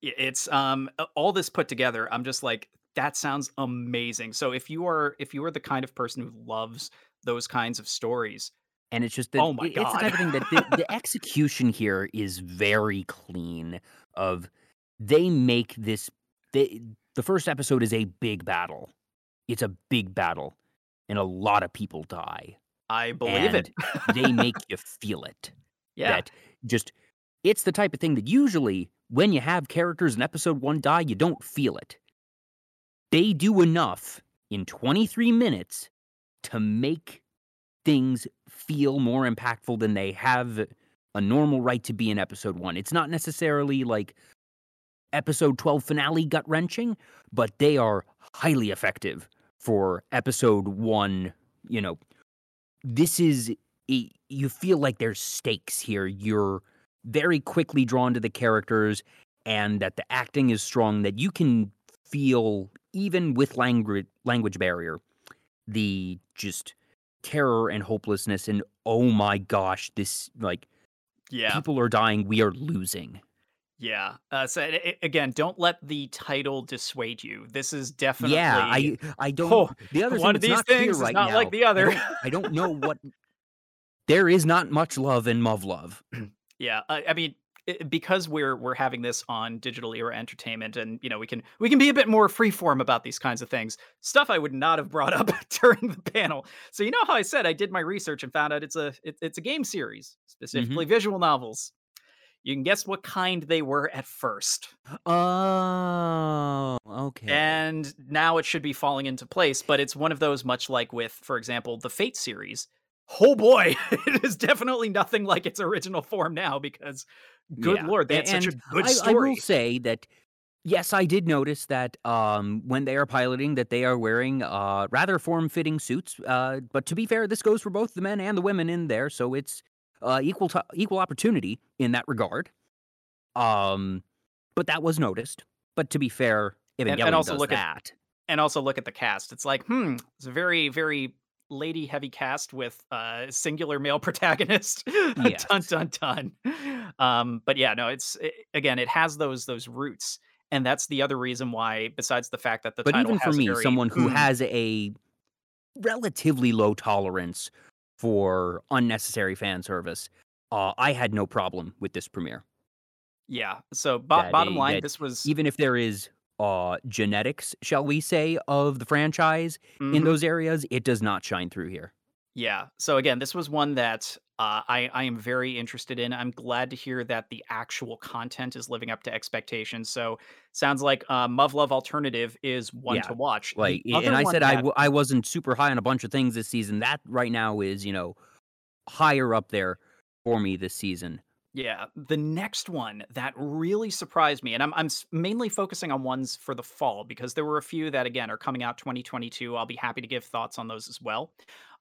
S2: It's um all this put together. I'm just like, that sounds amazing. So if you are if you are the kind of person who loves those kinds of stories,
S1: And it's just that
S2: Oh my
S1: it- it's the type of thing that the, the execution here is very clean. Of they make this they, the first episode is a big battle. It's a big battle, and a lot of people die.
S2: I believe it.
S1: they make you feel it. (laughs)
S2: yeah.
S1: That just it's the type of thing that usually when you have characters in episode one die, you don't feel it. They do enough in 23 minutes to make things feel more impactful than they have a normal right to be in episode one. It's not necessarily like episode 12 finale gut wrenching, but they are highly effective for episode one. You know, this is you feel like there's stakes here. You're very quickly drawn to the characters and that the acting is strong, that you can feel, even with language, language barrier, the just terror and hopelessness and oh my gosh this like
S2: yeah.
S1: people are dying we are losing
S2: Yeah. Uh, so a- a- again, don't let the title dissuade you. This is definitely
S1: yeah i i don't
S2: Oh,
S1: the other
S2: one of these things is
S1: right
S2: not
S1: now,
S2: like the
S1: I
S2: other.
S1: don't, I don't know what (laughs) there is not much love in Muv-Luv. (clears throat)
S2: yeah. I, I mean, i- because we're we're having this on digital era entertainment, and you know we can we can be a bit more freeform about these kinds of things. Stuff I would not have brought (laughs) up during the panel. So you know how I said I did my research and found out it's a it, it's a game series, specifically visual novels. You can guess what kind they were at first.
S1: Oh, okay.
S2: and now it should be falling into place but it's one of those much like with for example the fate series oh boy (laughs) it is definitely nothing like its original form now because good
S1: Yeah,
S2: lord they had such a good
S1: I, I will say that Yes, I did notice that um, when they are piloting, that they are wearing uh, rather form-fitting suits. Uh, but to be fair, this goes for both the men and the women in there, so it's uh, equal to, equal opportunity in that regard. Um, but that was noticed. But to be fair, Evangelion
S2: and, and also look
S1: that.
S2: at and also look at the cast. It's like, hmm, it's a very very lady heavy cast with a uh, singular male (laughs) protagonist. (laughs)
S1: Yes.
S2: dun dun dun. Um, but yeah, no, it's it, again, it has those those roots, and that's the other reason why. Besides the fact that the
S1: But
S2: title
S1: even for me,
S2: very,
S1: someone who
S2: mm,
S1: has a relatively low tolerance for unnecessary fan service, uh, I had no problem with this premiere.
S2: yeah. So bo-
S1: That
S2: bottom line, this was
S1: even if there is uh genetics, shall we say, of the franchise in
S2: mhm.
S1: those areas, it does not shine through here.
S2: Yeah. So again, this was one that uh, I I am very interested in. I'm glad to hear that the actual content is living up to expectations. So sounds like uh, Muv-Luv Alternative is one
S1: Yeah.
S2: to watch.
S1: Like, and I said I
S2: that
S1: w- I wasn't super high on a bunch of things this season. That right now is, you know, higher up there for me this season.
S2: Yeah, the next one that really surprised me, and I'm I'm mainly focusing on ones for the fall because there were a few that again are coming out 2022. I'll be happy to give thoughts on those as well.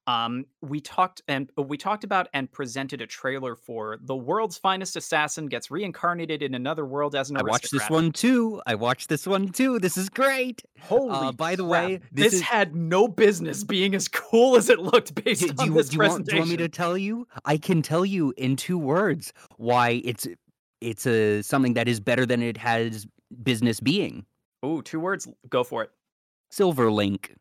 S2: Um, we talked and uh, we talked about and presented a trailer for the world's finest assassin gets reincarnated in another world as an
S1: I watched this one too. I watched this one too. This is great.
S2: Holy!
S1: Uh, by the
S2: crap,
S1: way, this
S2: this,
S1: is-
S2: had no business being as cool as it looked based
S1: Do, do
S2: on
S1: you,
S2: this
S1: do, you want, do you want me to tell you? I can tell you in two words why it's it's a something that is better than it has business being.
S2: Oh, two words. Go for it.
S1: Silverlink.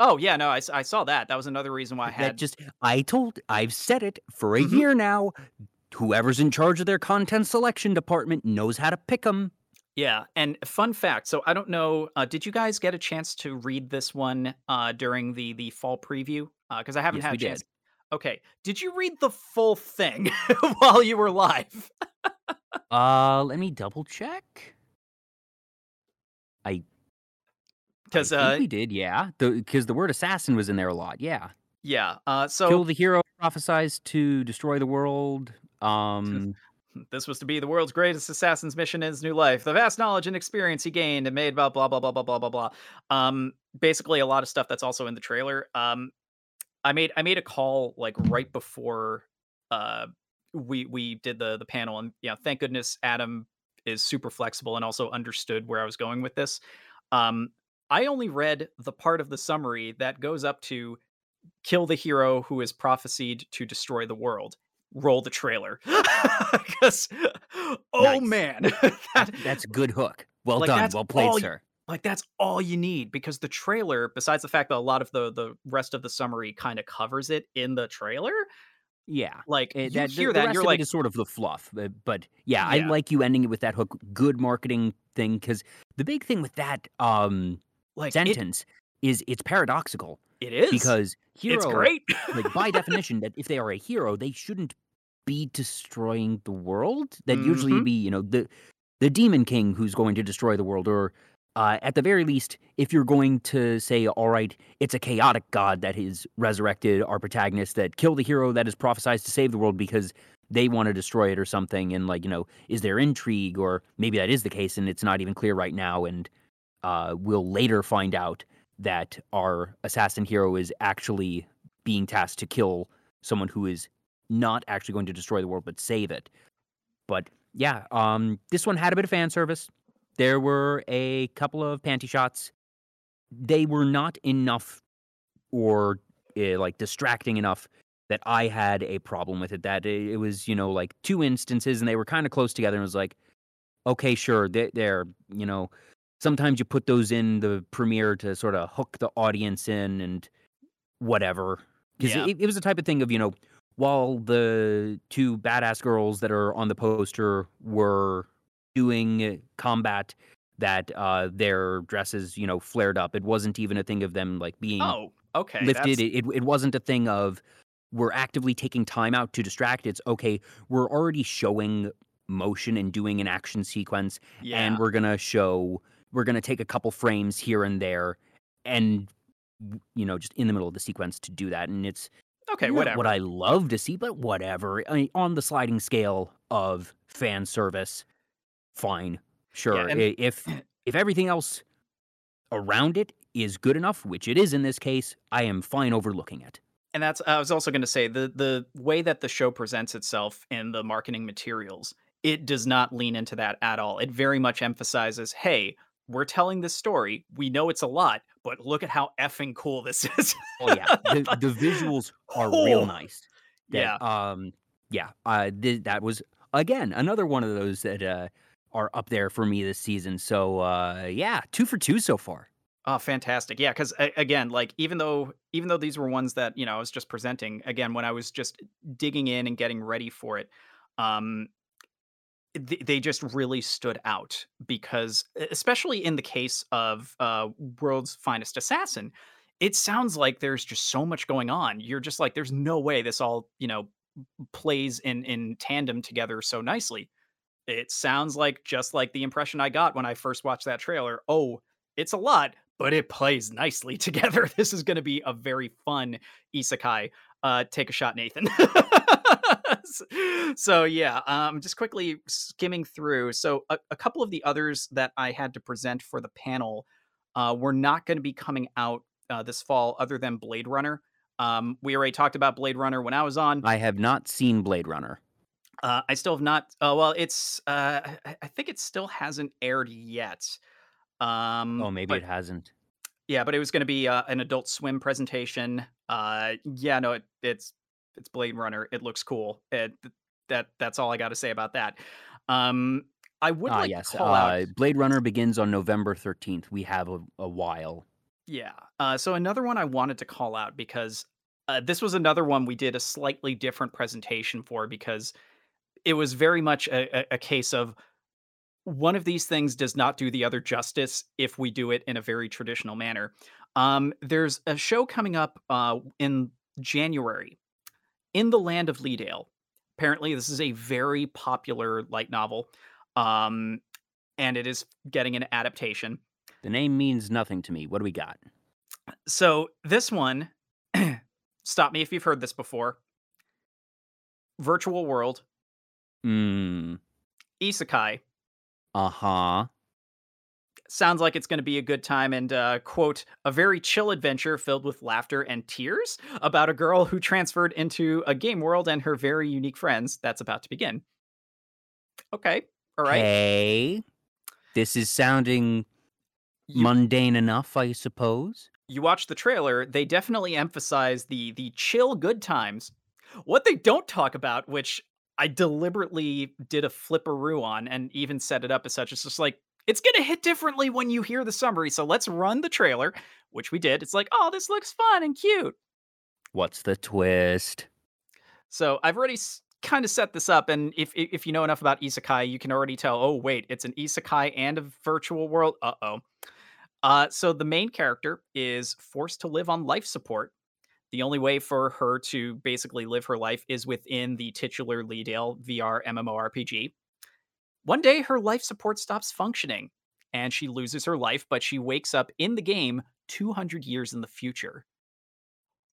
S2: Oh yeah, no, I saw that. That was another reason why I
S1: That
S2: had
S1: just I told I've said it for a
S2: Mhm.
S1: year now. Whoever's in charge of their content selection department knows how to pick them.
S2: Yeah, and fun fact. So I don't know. Uh, did you guys get a chance to read this one uh, during the the fall preview? Because I haven't
S1: Yes,
S2: had a chance.
S1: did.
S2: Okay. Did you read the full thing (laughs) while you were live? (laughs)
S1: Uh, let me double check. I
S2: Because uh,
S1: we did, yeah. Because the, word assassin was in there a lot, yeah.
S2: yeah. Uh, so
S1: Kill the hero, prophesies to destroy the world. Um, (laughs)
S2: this was to be the world's greatest assassin's mission in his new life. The vast knowledge and experience he gained and made about blah blah blah blah blah blah blah. Um, basically a lot of stuff that's also in the trailer. Um, I made I made a call like right before uh we we did the the panel and yeah, thank goodness Adam is super flexible and also understood where I was going with this. Um, I only read the part of the summary that goes up to kill the hero who is prophesied to destroy the world. Roll the trailer. (laughs) Because oh
S1: Nice.
S2: man, (laughs)
S1: that,
S2: that,
S1: that's a good hook. Well
S2: Like,
S1: done. Well played,
S2: all
S1: sir.
S2: like that's all you need because the trailer, besides the fact that a lot of the the rest of the summary kind of covers it in the trailer,
S1: Yeah.
S2: like
S1: Eh,
S2: you
S1: that,
S2: hear
S1: the,
S2: that,
S1: the
S2: you're like,
S1: it is sort of the fluff. But, but yeah, I like you ending it with that hook. Good marketing thing. Because the big thing with that um,
S2: like
S1: sentence is it's paradoxical.
S2: it is
S1: Because hero,
S2: it's great.
S1: like by (laughs) definition, that if they are a hero, they shouldn't be destroying the world. That usually
S2: Mhm.
S1: be, you know, the the demon king who's going to destroy the world, or uh, at the very least, if you're going to say, all right, it's a chaotic god that has resurrected our protagonist that killed the hero that is prophesied to save the world because they want to destroy it or something, and like, you know, is there intrigue, or maybe that is the case and it's not even clear right now, and uh, we'll later find out that our assassin hero is actually being tasked to kill someone who is not actually going to destroy the world but save it. But yeah, um, this one had a bit of fan service. There were a couple of panty shots. They were not enough or uh, like distracting enough that I had a problem with it. That it, was, you know, like two instances and they were kind of close together and it was like, okay, sure, they, they're, you know, sometimes you put those in the premiere to sort of hook the audience in and whatever. Because
S2: Yeah.
S1: it, it was the type of thing of, you know, while the two badass girls that are on the poster were doing combat, that uh, their dresses, you know, flared up. It wasn't even a thing of them like being
S2: oh, okay.
S1: lifted. It, it it wasn't a thing of we're actively taking time out to distract. It's okay. We're already showing motion and doing an action sequence,
S2: yeah.
S1: and we're gonna show. We're gonna take a couple frames here and there, and you know, just in the middle of the sequence to do that. And it's
S2: okay, whatever.
S1: what I love to see, but whatever. I mean, on the sliding scale of fan service, fine, sure.
S2: and-
S1: if if everything else around it is good enough, which it is in this case, I am fine overlooking it.
S2: And that's I was also going to say the the way that the show presents itself in the marketing materials, it does not lean into that at all. It very much emphasizes, "Hey, we're telling this story. We know it's a lot, but look at how effing cool this (laughs) is."
S1: oh yeah, the, the visuals are oh, real nice.
S2: That, yeah.
S1: Um. Yeah. Uh. Th- that was again another one of those that uh are up there for me this season. So uh, yeah, two for two so far.
S2: Oh, fantastic! Yeah, because again, like even though even though these were ones that you know I was just presenting again when I was just digging in and getting ready for it, um, they just really stood out because especially in the case of uh, World's Finest Assassin, it sounds like there's just so much going on. You're just like, there's no way this all you know plays in in tandem together so nicely. It sounds like just like the impression I got when I first watched that trailer. Oh, it's a lot, but it plays nicely (laughs) together. This is going to be a very fun isekai. Uh, take a shot, Nathan. (laughs) (laughs) so yeah, um, just quickly skimming through. So a, a, couple of the others that I had to present for the panel uh, were not going to be coming out uh, this fall, other than Blade Runner. Um, we already talked about Blade Runner when I was on.
S1: I have not seen Blade Runner.
S2: Uh, I still have not. Uh, well, it's. Uh, I, think it still hasn't aired yet. Um,
S1: oh, maybe
S2: but,
S1: it hasn't.
S2: Yeah, but it was going to be uh, an Adult Swim presentation. Uh, yeah, no, it, it's it's Blade Runner. It looks cool. It, that that's all I got to say about that. Um, I would
S1: ah,
S2: like
S1: yes.
S2: to call out.
S1: Uh, Blade Runner begins on November thirteenth. We have a, a while.
S2: Yeah. Uh, so another one I wanted to call out because uh, this was another one we did a slightly different presentation for because it was very much a, a, a case of one of these things does not do the other justice if we do it in a very traditional manner. Um, there's a show coming up uh, in January in the land of Leadale. Apparently, this is a very popular light novel, um, and it is getting an adaptation.
S1: The name means nothing to me. What do we got?
S2: So this one, (clears throat) stop me if you've heard this before. Virtual World
S1: Mm.
S2: Isekai.
S1: Uh huh.
S2: Sounds like it's going to be a good time and, uh, quote, a very chill adventure filled with laughter and tears about a girl who transferred into a game world and her very unique friends that's about to begin. Okay. All right.
S1: Hey. This is sounding you, mundane enough, I suppose.
S2: You watch the trailer, they definitely emphasize the the chill good times. What they don't talk about, which I deliberately did a flipperoo on and even set it up as such. It's just like, it's going to hit differently when you hear the summary. So let's run the trailer, which we did. It's like, oh, this looks fun and cute.
S1: What's the twist?
S2: So I've already kind of set this up. And if, if you know enough about isekai, you can already tell, oh, wait, it's an isekai and a virtual world. Uh oh. Uh, so the main character is forced to live on life support the only way for her to basically live her life is within the titular Leadale VR MMORPG. One day, her life support stops functioning and she loses her life, but she wakes up in the game 200 years in the future.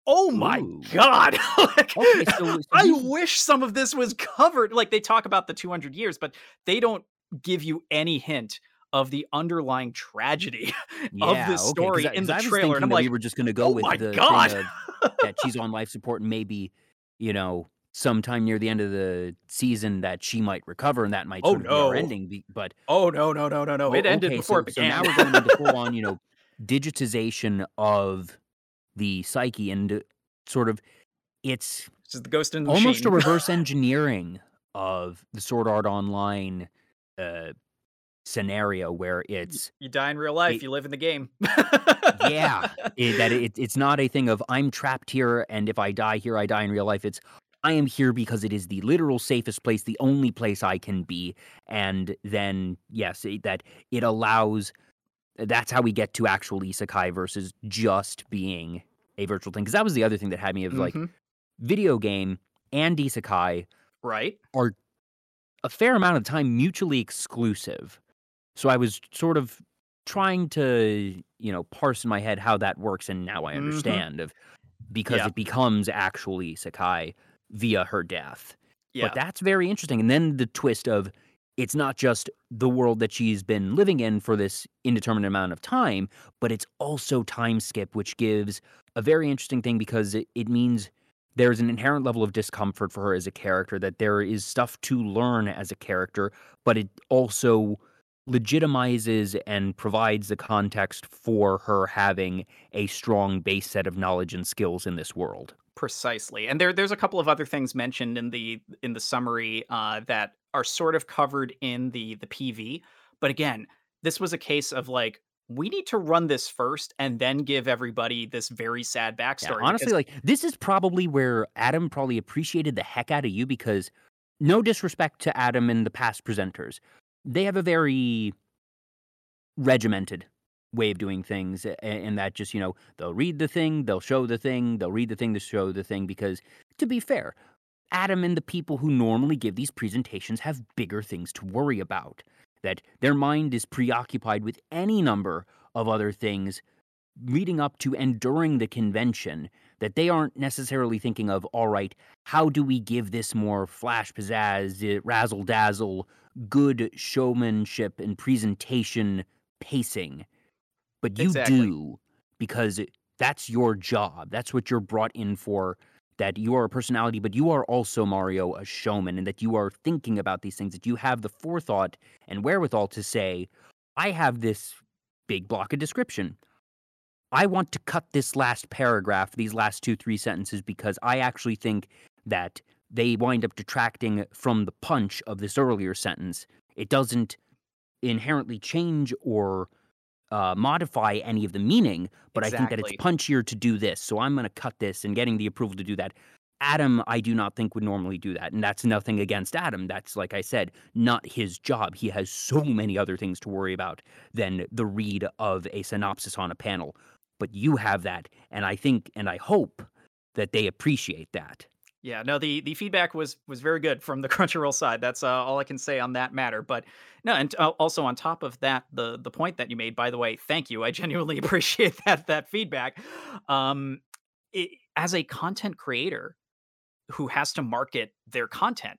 S2: Oh my Ooh. god! (laughs) like, okay, so, so I wish some of this was covered. Like they talk about the 200 years, but they don't give you any hint of the underlying tragedy (laughs) yeah, of this story okay, in the trailer.
S1: And I'm
S2: like,
S1: we were just going to go
S2: oh
S1: with
S2: my
S1: the
S2: God.
S1: Of, that she's on life support and maybe, you know, sometime near the end of the season that she might recover and that might
S2: oh,
S1: sort of
S2: no.
S1: be our ending. But
S2: oh no, no, no, no, no! It ended before
S1: so,
S2: it began.
S1: So now we're going into full (laughs) on, you know, digitization of the psyche and sort of it's
S2: this is the ghost in the
S1: almost
S2: machine.
S1: a reverse (laughs) engineering of the Sword Art Online uh, scenario where it's
S2: you die in real life, it, you live in the game.
S1: yeah, (laughs) it, that it, it's not a thing of I'm trapped here, and if I die here, I die in real life. It's I am here because it is the literal safest place, the only place I can be, and then yes, it, that it allows. That's how we get to actual isekai versus just being a virtual thing. Because that was the other thing that had me of mm-hmm. like video game and isekai
S2: right
S1: are a fair amount of time mutually exclusive. So I was sort of trying to, you know, parse in my head how that works, and now I
S2: Mm-hmm.
S1: understand of because
S2: Yeah.
S1: it becomes actually Sakai via her death.
S2: Yeah.
S1: But that's very interesting. And then the twist of it's not just the world that she's been living in for this indeterminate amount of time, but it's also time skip, which gives a very interesting thing because it, it means there's an inherent level of discomfort for her as a character, that there is stuff to learn as a character, but it also legitimizes and provides the context for her having a strong base set of knowledge and skills in this world.
S2: Precisely, and there there's a couple of other things mentioned in the in the summary uh, that are sort of covered in the the PV. But again, this was a case of like we need to run this first and then give everybody this very sad backstory.
S1: Yeah, honestly,
S2: because,
S1: like this is probably where Adam probably appreciated the heck out of you because no disrespect to Adam and the past presenters, they have a very regimented way of doing things and that just you know they'll read the thing they'll show the thing they'll read the thing to show the thing because to be fair adam and the people who normally give these presentations have bigger things to worry about that their mind is preoccupied with any number of other things leading up to and during the convention that they aren't necessarily thinking of all right how do we give this more flash pizzazz eh, razzle dazzle good showmanship and presentation pacing but you
S2: exactly.
S1: do because that's your job. That's what you're brought in for. That you are a personality, but you are also Mario, a showman, and that you are thinking about these things. That you have the forethought and wherewithal to say, "I have this big block of description. I want to cut this last paragraph, these last two, three sentences, because I actually think that they wind up detracting from the punch of this earlier sentence. It doesn't inherently change or uh, modify any of the meaning, but exactly. I think that it's punchier to do this. So I'm going to cut this and getting the approval to do that. Adam, I do not think would normally do that. And that's nothing against Adam. That's, like I said, not his job. He has so many other things to worry about than the read of a synopsis on a panel. But you have that. And I think and I hope that they appreciate that.
S2: Yeah, no, the the feedback was was very good from the (laughs) Crunchyroll side. That's uh, all I can say on that matter. But no, and uh, also on top of that, the the point that you made, by the way, thank you. I (laughs) genuinely appreciate that that feedback. Um, it, as a content creator who has to market their content,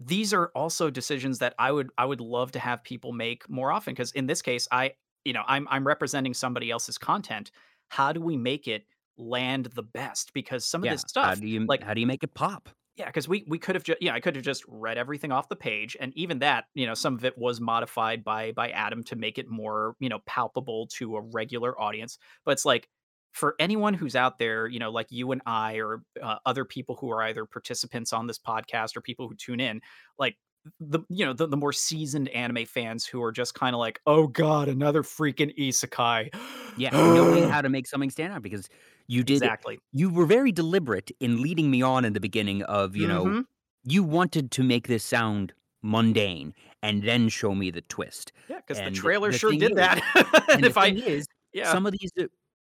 S2: these are also decisions that I would I would love to have people make more often. Because in this case, I you know I'm I'm representing somebody else's content. How do we make it land the best because some
S1: yeah.
S2: of this stuff
S1: how do you
S2: like
S1: how do you make it pop
S2: yeah because we we could have just yeah i could have just read everything off the page and even that you know some of it was modified by by adam to make it more you know palpable to a regular audience but it's like for anyone who's out there you know like you and i or uh, other people who are either participants on this podcast or people who tune in like the you know the, the more seasoned anime fans who are just kind of like oh god another freaking isekai.
S1: Yeah (gasps) knowing how to make something stand out because you did
S2: exactly.
S1: You were very deliberate in leading me on in the beginning of you
S2: mm-hmm.
S1: know you wanted to make this sound mundane and then show me the twist.
S2: Yeah because the trailer the sure did is, that (laughs) and,
S1: and if i is yeah. some of these uh,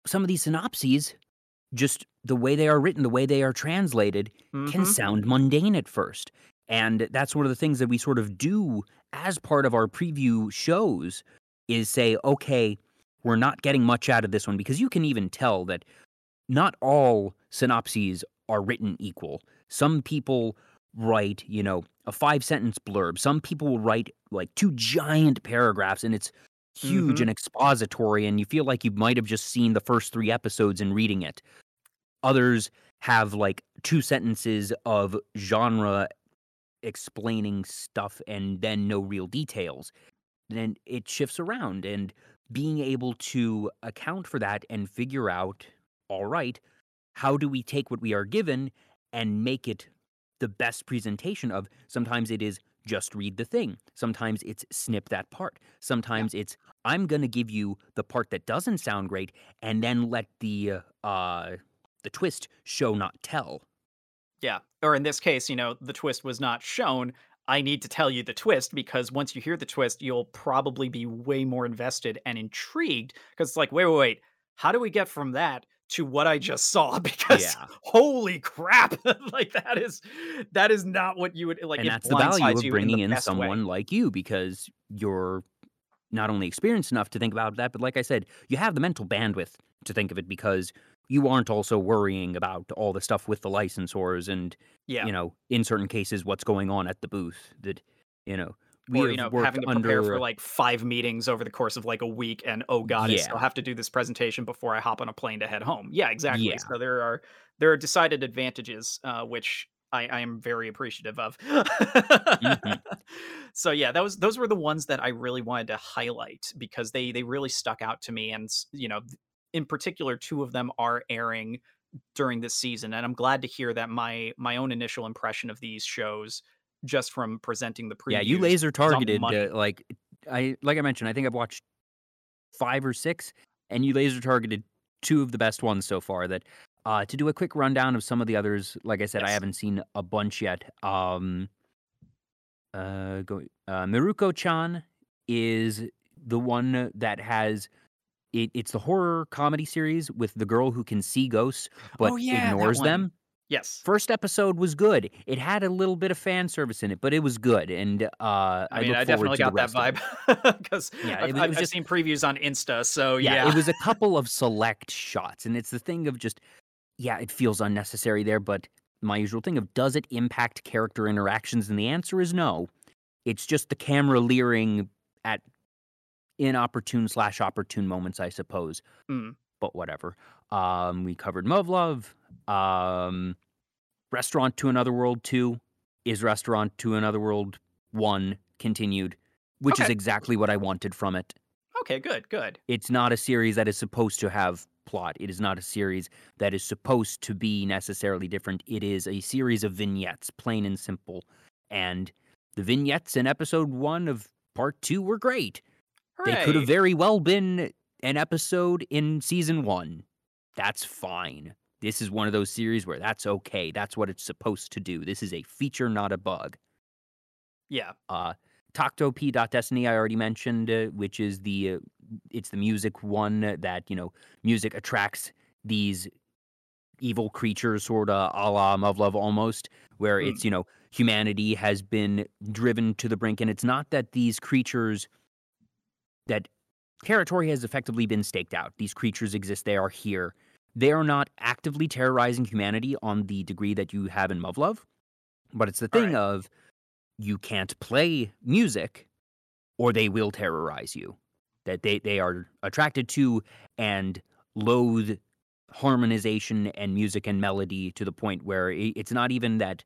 S1: some of these synopses just the way they are written the way they are translated
S2: mm-hmm.
S1: can sound mundane at first and that's one of the things that we sort of do as part of our preview shows is say, okay, we're not getting much out of this one because you can even tell that not all synopses are written equal. Some people write, you know, a five sentence blurb. Some people will write like two giant paragraphs and it's huge
S2: mm-hmm.
S1: and expository and you feel like you might have just seen the first 3 episodes and reading it. Others have like two sentences of genre explaining stuff and then no real details, then it shifts around. And being able to account for that and figure out, all right, how do we take what we are given and make it the best presentation of sometimes it is just read the thing. Sometimes it's snip that part. Sometimes yeah. it's I'm going to give you the part that doesn't sound great and then let the uh the twist show not tell.
S2: Yeah. Or in this case, you know, the twist was not shown. I need to tell you the twist because once you hear the twist, you'll probably be way more invested and intrigued because it's like, wait, wait, wait. How do we get from that to what I just saw? (laughs) Because
S1: yeah.
S2: holy crap, (laughs) like that is that is not what you would like.
S1: And that's the value of bringing
S2: in,
S1: in someone
S2: way.
S1: like you because you're not only experienced enough to think about that, but like I said, you have the mental bandwidth to think of it because you aren't also worrying about all the stuff with the licensors and
S2: yeah.
S1: you know in certain cases what's going on at the booth that you know we
S2: or you know having to prepare
S1: under
S2: for like five meetings over the course of like a week and oh god i still have to do this presentation before i hop on a plane to head home. Yeah exactly.
S1: Yeah.
S2: so there are there are decided advantages uh, which I, I am very appreciative of.
S1: Hmm (laughs)
S2: so yeah that was those were the ones that i really wanted to highlight because they they really stuck out to me and you know in particular two of them are airing during this season and i'm glad to hear that my my own initial impression of these shows just from presenting the pre
S1: Yeah, you laser
S2: is on the
S1: targeted uh, like I like I mentioned. I think I've watched five or six, and you laser targeted two of the best ones so far. That uh, to do a quick rundown of some of the others. Like I said, I haven't seen a bunch yet. Um, uh, go uh, Mieruko-chan is the one that has it, it's the horror comedy series with the girl who can see ghosts
S2: oh
S1: but
S2: yeah
S1: ignores them.
S2: yes
S1: First episode was good. It had a little bit of fan service in it, but it was good, and uh,
S2: I
S1: I
S2: mean,
S1: look
S2: I
S1: forward
S2: definitely
S1: to
S2: got that
S1: it.
S2: vibe (laughs) because
S1: Yeah,
S2: I've,
S1: it
S2: I've
S1: was
S2: I've
S1: just
S2: seen previews on Insta. So
S1: yeah,
S2: yeah,
S1: it was a (laughs) couple of select shots, and it's the thing of just yeah, it feels unnecessary there, but my usual thing of does it impact character interactions? And the answer is no. It's just the camera leering at inopportune slash opportune moments, I suppose.
S2: Mm,
S1: But whatever. Um, we covered Muv Um, Restaurant to Another World 2 is Restaurant to Another World 1 continued, which is exactly what I wanted from it.
S2: okay, good, good.
S1: It's not a series that is supposed to have plot. It is not a series that is supposed to be necessarily different. It is a series of vignettes, plain and simple. And the vignettes in episode one of part two were great. They could have very well been an episode in season one. That's fine. This is one of those series where that's okay. That's what it's supposed to do. This is a feature, not a bug.
S2: Yeah,
S1: Uh, takt op.Destiny I already mentioned, uh, which is the uh, it's the music one that you know music attracts these evil creatures, sort of a la Muv-Luv almost, where
S2: mm,
S1: it's you know humanity has been driven to the brink, and it's not that these creatures that territory has effectively been staked out. These creatures exist; they are here. They are not actively terrorizing humanity on the degree that you have in Muv-Luv, but it's the thing
S2: right.
S1: of you can't play music or they will terrorize you that they, they are attracted to and loathe harmonization and music and melody to the point where it's not even that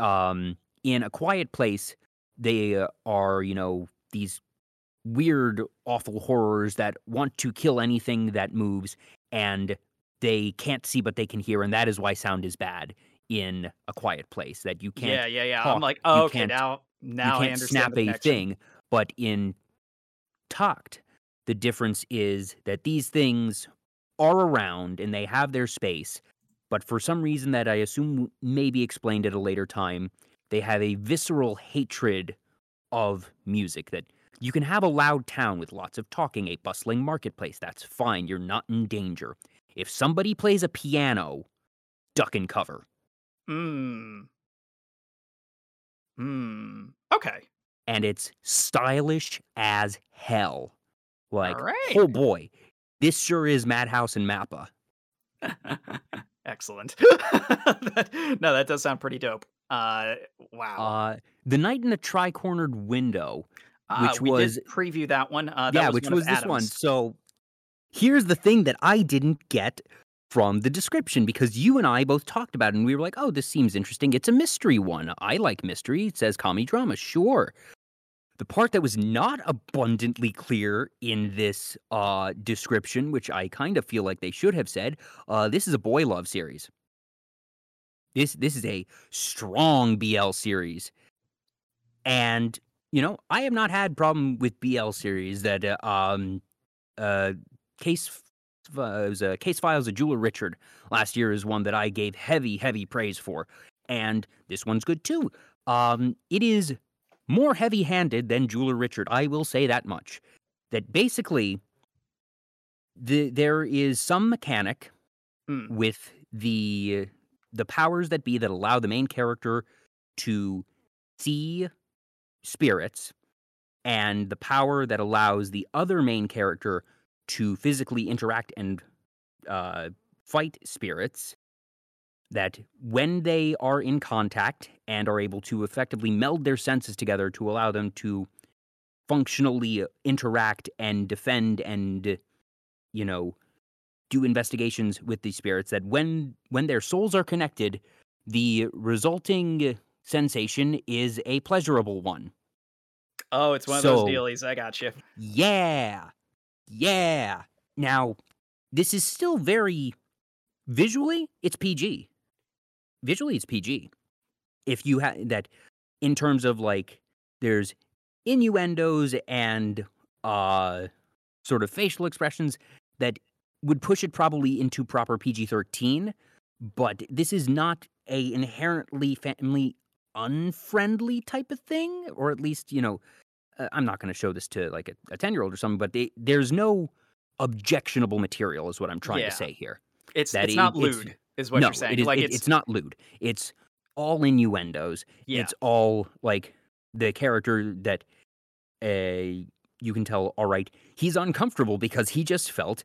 S1: um in a quiet place they uh, are you know these weird awful horrors that want to kill anything that moves and they can't see but they can hear and that is why sound is bad in a quiet place that you can't
S2: Yeah, yeah, yeah. I'm
S1: talk
S2: like,
S1: you
S2: oh, okay,
S1: can't
S2: now
S1: you
S2: now I
S1: can't
S2: understand
S1: snap a thing but in talked the difference is that these things are around and they have their space but for some reason that i assume may be explained at a later time they have a visceral hatred of music that you can have a loud town with lots of talking a bustling marketplace that's fine you're not in danger if somebody plays a piano duck and cover
S2: Hmm. Hmm. Okay.
S1: and it's stylish as hell. Like,
S2: right.
S1: oh boy, this sure is Madhouse and Mappa. (laughs)
S2: Excellent. (laughs) That- no, that does sound pretty dope. Uh, wow.
S1: Uh, the Night in the Tri-Cornered Window,
S2: Uh,
S1: which
S2: we
S1: was
S2: did preview that one. Uh, that
S1: yeah,
S2: was
S1: which
S2: one
S1: was this one. So here's the thing that I didn't get from the description because you and I both talked about it and we were like, oh, this seems interesting. It's a mystery one. I like mystery. It says comedy drama. Sure. The part that was not abundantly clear in this uh, description, which I kind of feel like they should have said, uh, this is a boy love series. This this is a strong BL series, and you know I have not had problem with BL series that uh, um uh case uh, was a case files of Jeweler Richard last year is one that I gave heavy heavy praise for, and this one's good too. Um, it is more heavy handed than Jeweler Richard. I will say that much. That basically, the there is some mechanic
S2: Mm,
S1: with the the powers that be that allow the main character to see spirits and the power that allows the other main character to physically interact and uh, fight spirits that when they are in contact and are able to effectively meld their senses together to allow them to functionally interact and defend and you know do investigations with these spirits that when when their souls are connected the resulting sensation is a pleasurable one
S2: Oh, it's one of those dealies. I got you.
S1: yeah yeah now this is still very visually it's pg visually it's pg if you have that in terms of like there's innuendos and uh sort of facial expressions that would push it probably into proper PG-13 but this is not a inherently family unfriendly type of thing or at least you know uh, I'm not going to show this to like a 10 year old or something but they, there's no objectionable material is what I'm trying
S2: Yeah.
S1: to say here
S2: It's
S1: That
S2: it's
S1: it-
S2: not
S1: it's-
S2: lewd, is what
S1: no,
S2: you're saying.
S1: it is,
S2: like
S1: it-
S2: it's,
S1: it's not lewd. It's all innuendos.
S2: yeah,
S1: It's all like the character that uh, you can tell, all right, he's uncomfortable because he just felt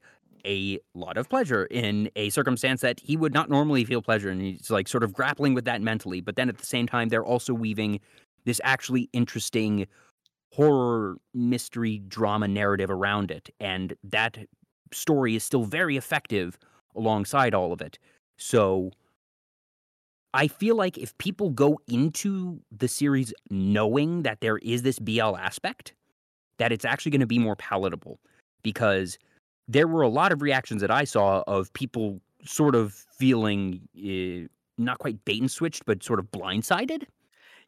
S1: a lot of pleasure in a circumstance that he would not normally feel pleasure. And he's like sort of grappling with that mentally. But then at the same time, they're also weaving this actually interesting horror mystery drama narrative around it. And that story is still very effective alongside all of it. So I feel like if people go into the series knowing that there is this BL aspect, that it's actually going to be more palatable because there were a lot of reactions that I saw of people sort of feeling uh, not quite bait and switched, but sort of blindsided.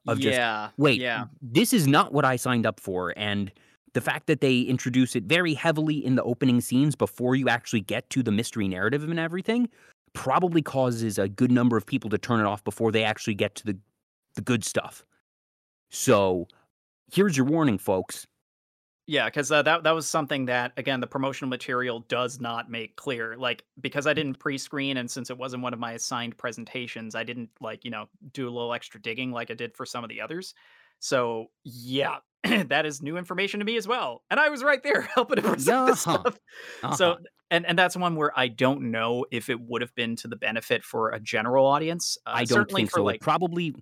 S1: of just, Wait,
S2: yeah,
S1: this is not what I signed up for. And the fact that they introduce it very heavily in the opening scenes before you actually get to the mystery narrative and everything probably causes a good number of people to turn it off before they actually get to the the good stuff. So, here's your warning folks.
S2: Yeah. Because uh, that that was something that again the promotional material does not make clear. Like because I didn't pre-screen and since it wasn't one of my assigned presentations, I didn't like you know do a little extra digging like I did for some of the others. So yeah, (clears throat) that is new information to me as well, and I was right there (laughs) helping to present this
S1: Uh-huh.
S2: stuff. So
S1: Uh-huh.
S2: and and that's one where I don't know if it would have been to the benefit for a general audience. Uh,
S1: I don't think so.
S2: like
S1: Probably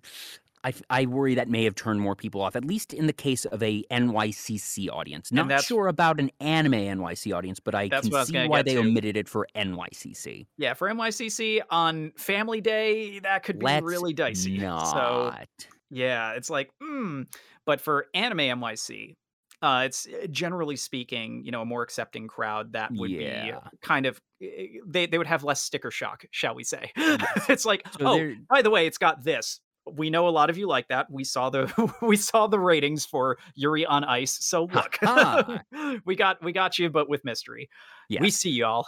S1: I, I worry that may have turned more people off, at least in the case of a NYCC audience. Not sure about an anime NYC audience, but I can
S2: I
S1: see why they
S2: to.
S1: omitted it for NYCC.
S2: yeah for NYCC on Family Day that could be
S1: Let's
S2: really dicey. So
S1: not.
S2: yeah, it's like hmm. But for Anime NYC. Uh, it's uh, generally speaking, you know, a more accepting crowd that would be
S1: Yeah.
S2: uh, kind of eh, they they would have less sticker shock, shall we say? (laughs) It's like,
S1: So
S2: oh, by the way, it's got this. We know a lot of you like that. We saw the (laughs) we saw the ratings for Yuri on Ice. So look, (laughs) we got we got you, but with mystery.
S1: yes.
S2: We see y'all.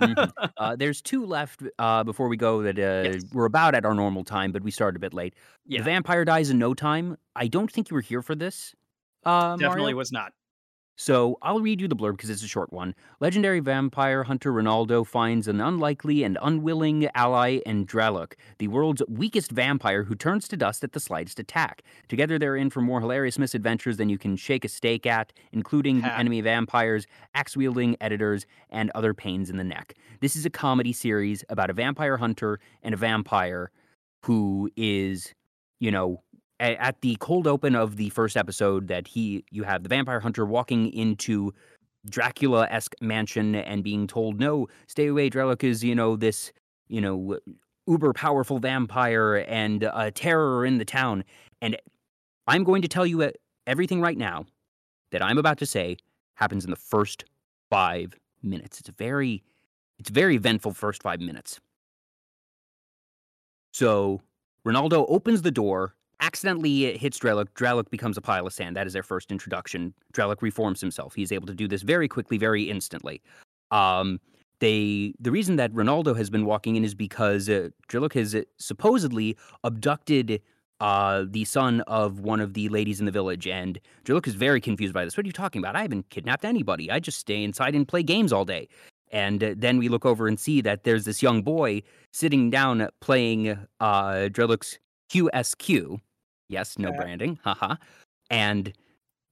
S1: Mhm. (laughs) uh, there's two left uh, before we go that uh,
S2: Yes.
S1: we're about at our normal time, but we started a bit late.
S2: Yeah.
S1: The vampire dies in no time. I don't think you were here for this. Uh,
S2: Definitely
S1: Mario.
S2: was not.
S1: So I'll read you the blurb because it's a short one. Legendary vampire hunter Ronaldo finds an unlikely and unwilling ally in Draluc, the world's weakest vampire who turns to dust at the slightest attack. Together they're in for more hilarious misadventures than you can shake a stake at, including
S2: Ha. (laughs)
S1: enemy vampires, axe wielding editors, and other pains in the neck. This is a comedy series about a vampire hunter and a vampire who is, you know, at the cold open of the first episode that he you have the vampire hunter walking into Dracula-esque mansion and being told, "No, stay away. Draluc is, you know, this, you know, uber powerful vampire and a terror in the town." And I'm going to tell you everything right now that I'm about to say happens in the first five minutes. It's a very, it's very eventful first five minutes. So Ronaldo opens the door, accidentally it hits Draluc. Draluc becomes a pile of sand. That is their first introduction. Draluc reforms himself. He's able to do this very quickly, very instantly. Um, they the reason that Ronaldo has been walking in is because uh, has uh, supposedly abducted uh, the son of one of the ladies in the village, and Draluc is very confused by this. What are you talking about? I haven't kidnapped anybody. I just stay inside and play games all day. And uh, then we look over and see that there's this young boy sitting down playing uh, QSQ. Yes, no
S2: Yeah.
S1: branding. Haha. And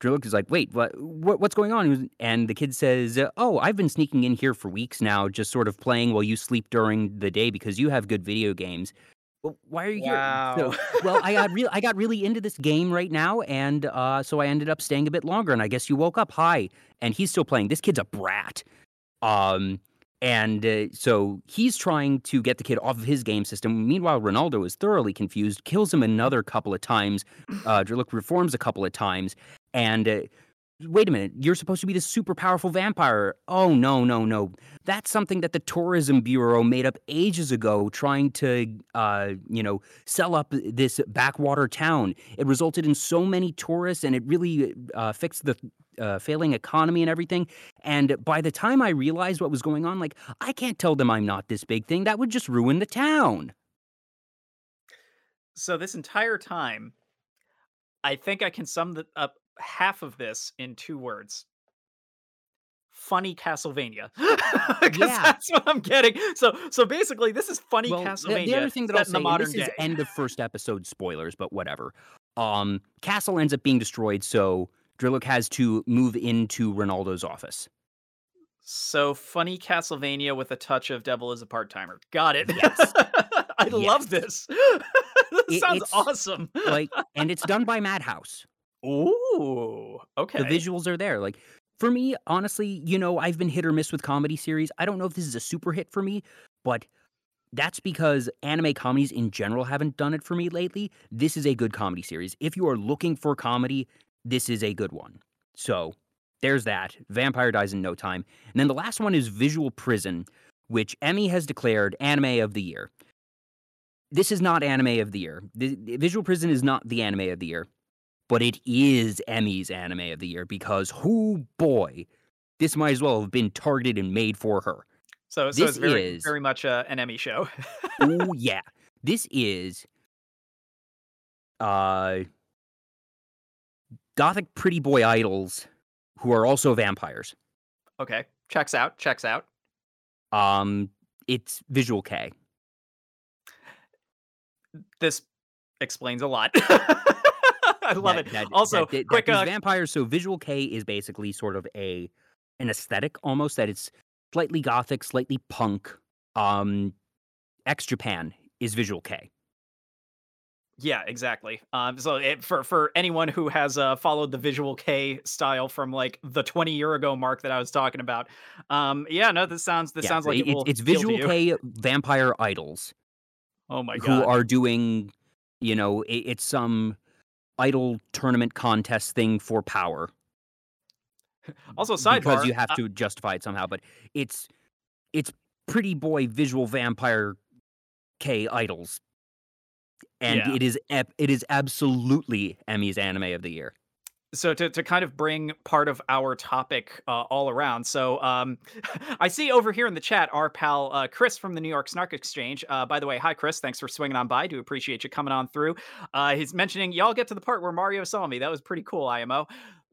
S1: Draluc is like, "Wait, what, what what's going on?" And the kid says, "Oh, I've been sneaking in here for weeks now, just sort of playing while you sleep during the day because you have good video games." Well, why are you
S2: wow.
S1: here? So, (laughs) well, I got real I (laughs) got really into this game right now, and uh, so I ended up staying a bit longer. And I guess you woke up. Hi, and he's still playing. This kid's a brat. Um, and uh, so he's trying to get the kid off of his game system. Meanwhile, Ronaldo is thoroughly confused, kills him another couple of times. Uh, Draluc reforms a couple of times, and uh, wait a minute, you're supposed to be this super powerful vampire. Oh, no, no, no. That's something that the Tourism Bureau made up ages ago, trying to, uh, you know, sell up this backwater town. It resulted in so many tourists and it really uh, fixed the uh, failing economy and everything. And by the time I realized what was going on, like, I can't tell them I'm not this big thing. That would just ruin the town.
S2: So, this entire time, I think I can sum the, up half of this in two words funny Castlevania. (laughs) Because
S1: Yeah.
S2: that's what I'm getting. So so basically this is funny
S1: Well,
S2: Castlevania
S1: the other thing that I'll say,
S2: the
S1: this
S2: day.
S1: is end of first episode spoilers, but whatever. Um, Castle ends up being destroyed, so Draluc has to move into Ronaldo's office.
S2: So funny Castlevania with a touch of Devil is a part timer. Got it.
S1: Yes. (laughs)
S2: I love this. (laughs) this
S1: It-
S2: sounds awesome.
S1: Like, and it's done by Madhouse.
S2: Ooh. Okay.
S1: The visuals are there. Like for me, honestly, you know, I've been hit or miss with comedy series. I don't know if this is a super hit for me, but that's because anime comedies in general haven't done it for me lately. This is a good comedy series. If you are looking for comedy, this is a good one. So there's that. Vampire dies in no time. And then the last one is Visual Prison, which Emmy has declared anime of the year. This is not anime of the year. The, Visual Prison is not the anime of the year, but it is Emmy's anime of the year because, who boy, this might as well have been targeted and made for her.
S2: so so
S1: this
S2: it's very
S1: is-
S2: very much uh, an Emmy show.
S1: oh (laughs) yeah, this is uh gothic pretty boy idols who are also vampires.
S2: okay. Checks out. Checks out.
S1: Um, it's Visual Kei.
S2: This explains a lot. (laughs) I love
S1: That-
S2: it.
S1: that-
S2: also,
S1: that-
S2: quick uh,
S1: vampires. So Visual Kei is basically sort of a an aesthetic almost that it's slightly gothic, slightly punk. Um, X Japan is Visual Kei.
S2: Yeah, exactly. Um, so it, for for anyone who has uh, followed the Visual Kei style from like the 20 year ago mark that I was talking about, um, yeah, no, this sounds this
S1: Yeah,
S2: sounds like it,
S1: it- it's Visual. K vampire idols
S2: Oh my god!
S1: who are doing, you know, it, it's some idol tournament contest thing for power.
S2: also, sidebar
S1: because you have
S2: uh,
S1: to justify it somehow. But it's it's pretty boy visual vampire K idols, and
S2: Yeah.
S1: it is ep- it is absolutely Emmy's anime of the year.
S2: So to, to kind of bring part of our topic uh, all around so um, (laughs) i see over here in the chat our pal uh, chris from the new york snark exchange uh, by the way hi chris thanks for swinging on by do appreciate you coming on through uh, he's mentioning y'all get to the part where mario saw me that was pretty cool imo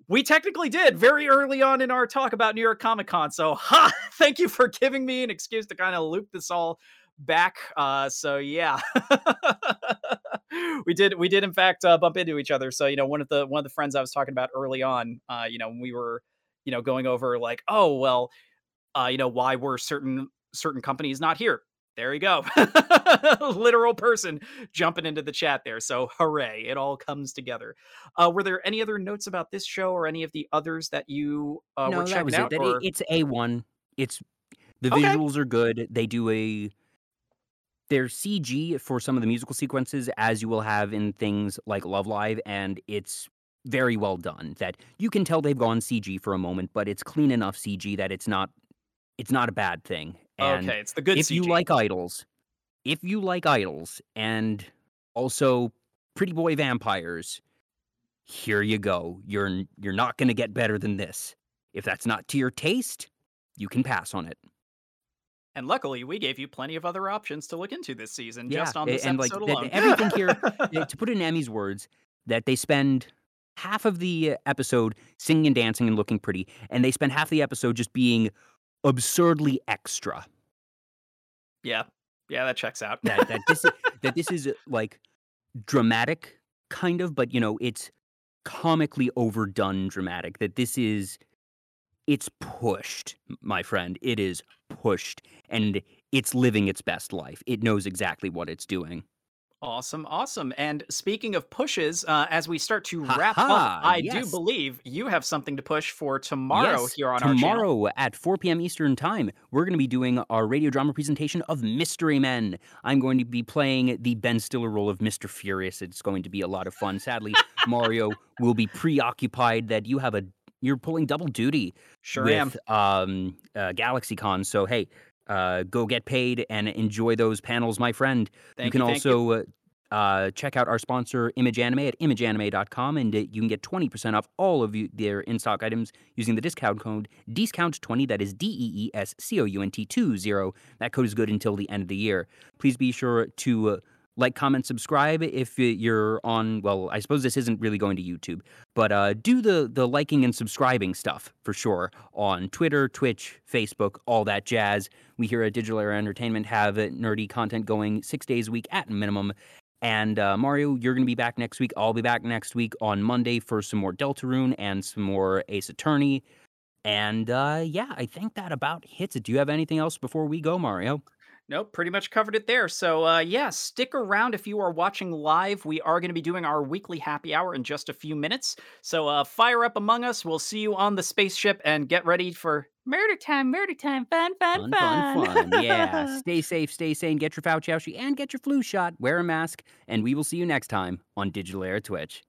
S2: we technically did very early on in our talk about new york comic con so (laughs) ha thank you for giving me an excuse to kind of loop this all back uh so yeah (laughs) we did we did in fact uh, bump into each other so you know one of the one of the friends i was talking about early on uh you know when we were you know going over like oh well uh you know why were certain certain companies not here there you go (laughs) literal person jumping into the chat there so hooray it all comes together uh were there any other notes about this show or any of the others that you uh
S1: no,
S2: were
S1: that was
S2: out
S1: it.
S2: Or-
S1: It's a one. It's the
S2: Okay.
S1: visuals are good. They do a they're CG for some of the musical sequences, as you will have in things like Love Live, and it's very well done. That you can tell they've gone CG for a moment, but it's clean enough CG that it's not it's not a bad thing. And
S2: okay it's the good
S1: if you like idols, if you like idols and also pretty boy vampires, here you go. You're you're not going to get better than this. If that's not to your taste, you can pass on it.
S2: And luckily, we gave you plenty of other options to look into this season,
S1: Yeah,
S2: just on this
S1: and, like,
S2: episode
S1: the-
S2: alone.
S1: the- everything here- Uh, (laughs) to put it in Emmy's words, that they spend half of the uh, episode singing and dancing and looking pretty, and they spend half the episode just being absurdly extra.
S2: yeah, yeah, that checks out.
S1: that that this is, (laughs) that this is uh, like dramatic kind of but you know it's comically overdone dramatic. That this is it's pushed, my friend. It is pushed and it's living its best life. It knows exactly what it's doing.
S2: Awesome, awesome. And speaking of pushes, uh, as we start to
S1: Ha
S2: wrap up! I do believe you have something to push for tomorrow
S1: Yes,
S2: here on
S1: tomorrow at 4 p.m. Eastern Time, we're going to be doing our radio drama presentation of Mystery Men. I'm going to be playing the Ben Stiller role of Mr. Furious. It's going to be a lot of fun. Sadly, Mario will be preoccupied that you have a you're pulling double duty
S2: Sure am.
S1: with um, uh, GalaxyCon. So hey, uh, go get paid and enjoy those panels, my friend.
S2: Thank
S1: you can
S2: you.
S1: also uh, uh, check out our sponsor, Image Anime, at imageanime.com, and uh, you can get 20% off all of you, their in stock items using the discount code DESCOUNT20. That is D E E S C O U N T 20. That code is good until the end of the year. Please be sure to. Like, comment, subscribe if you're on. Well, I suppose this isn't really going to YouTube, but uh, do the the liking and subscribing stuff for sure on Twitter, Twitch, Facebook, all that jazz. We here at Digital Era Entertainment have nerdy content going six days a week at minimum. And uh, Mario, you're going to be back next week. I'll be back next week on Monday for some more Deltarune and some more Ace Attorney. And uh, yeah, I think that about hits it. Do you have anything else before we go, Mario?
S2: Nope, pretty much covered it there. So, uh, yeah, stick around if you are watching live. We are going to be doing our weekly happy hour in just a few minutes. So, uh, fire up among us. We'll see you on the spaceship and get ready for murder time, murder time, fun, fun,
S1: Fun,
S2: fun.
S1: fun, fun. Yeah. Stay safe, stay sane, get your Fauci ouchie, and get your flu shot. Wear a mask. And we will see you next time on Digital Era Twitch.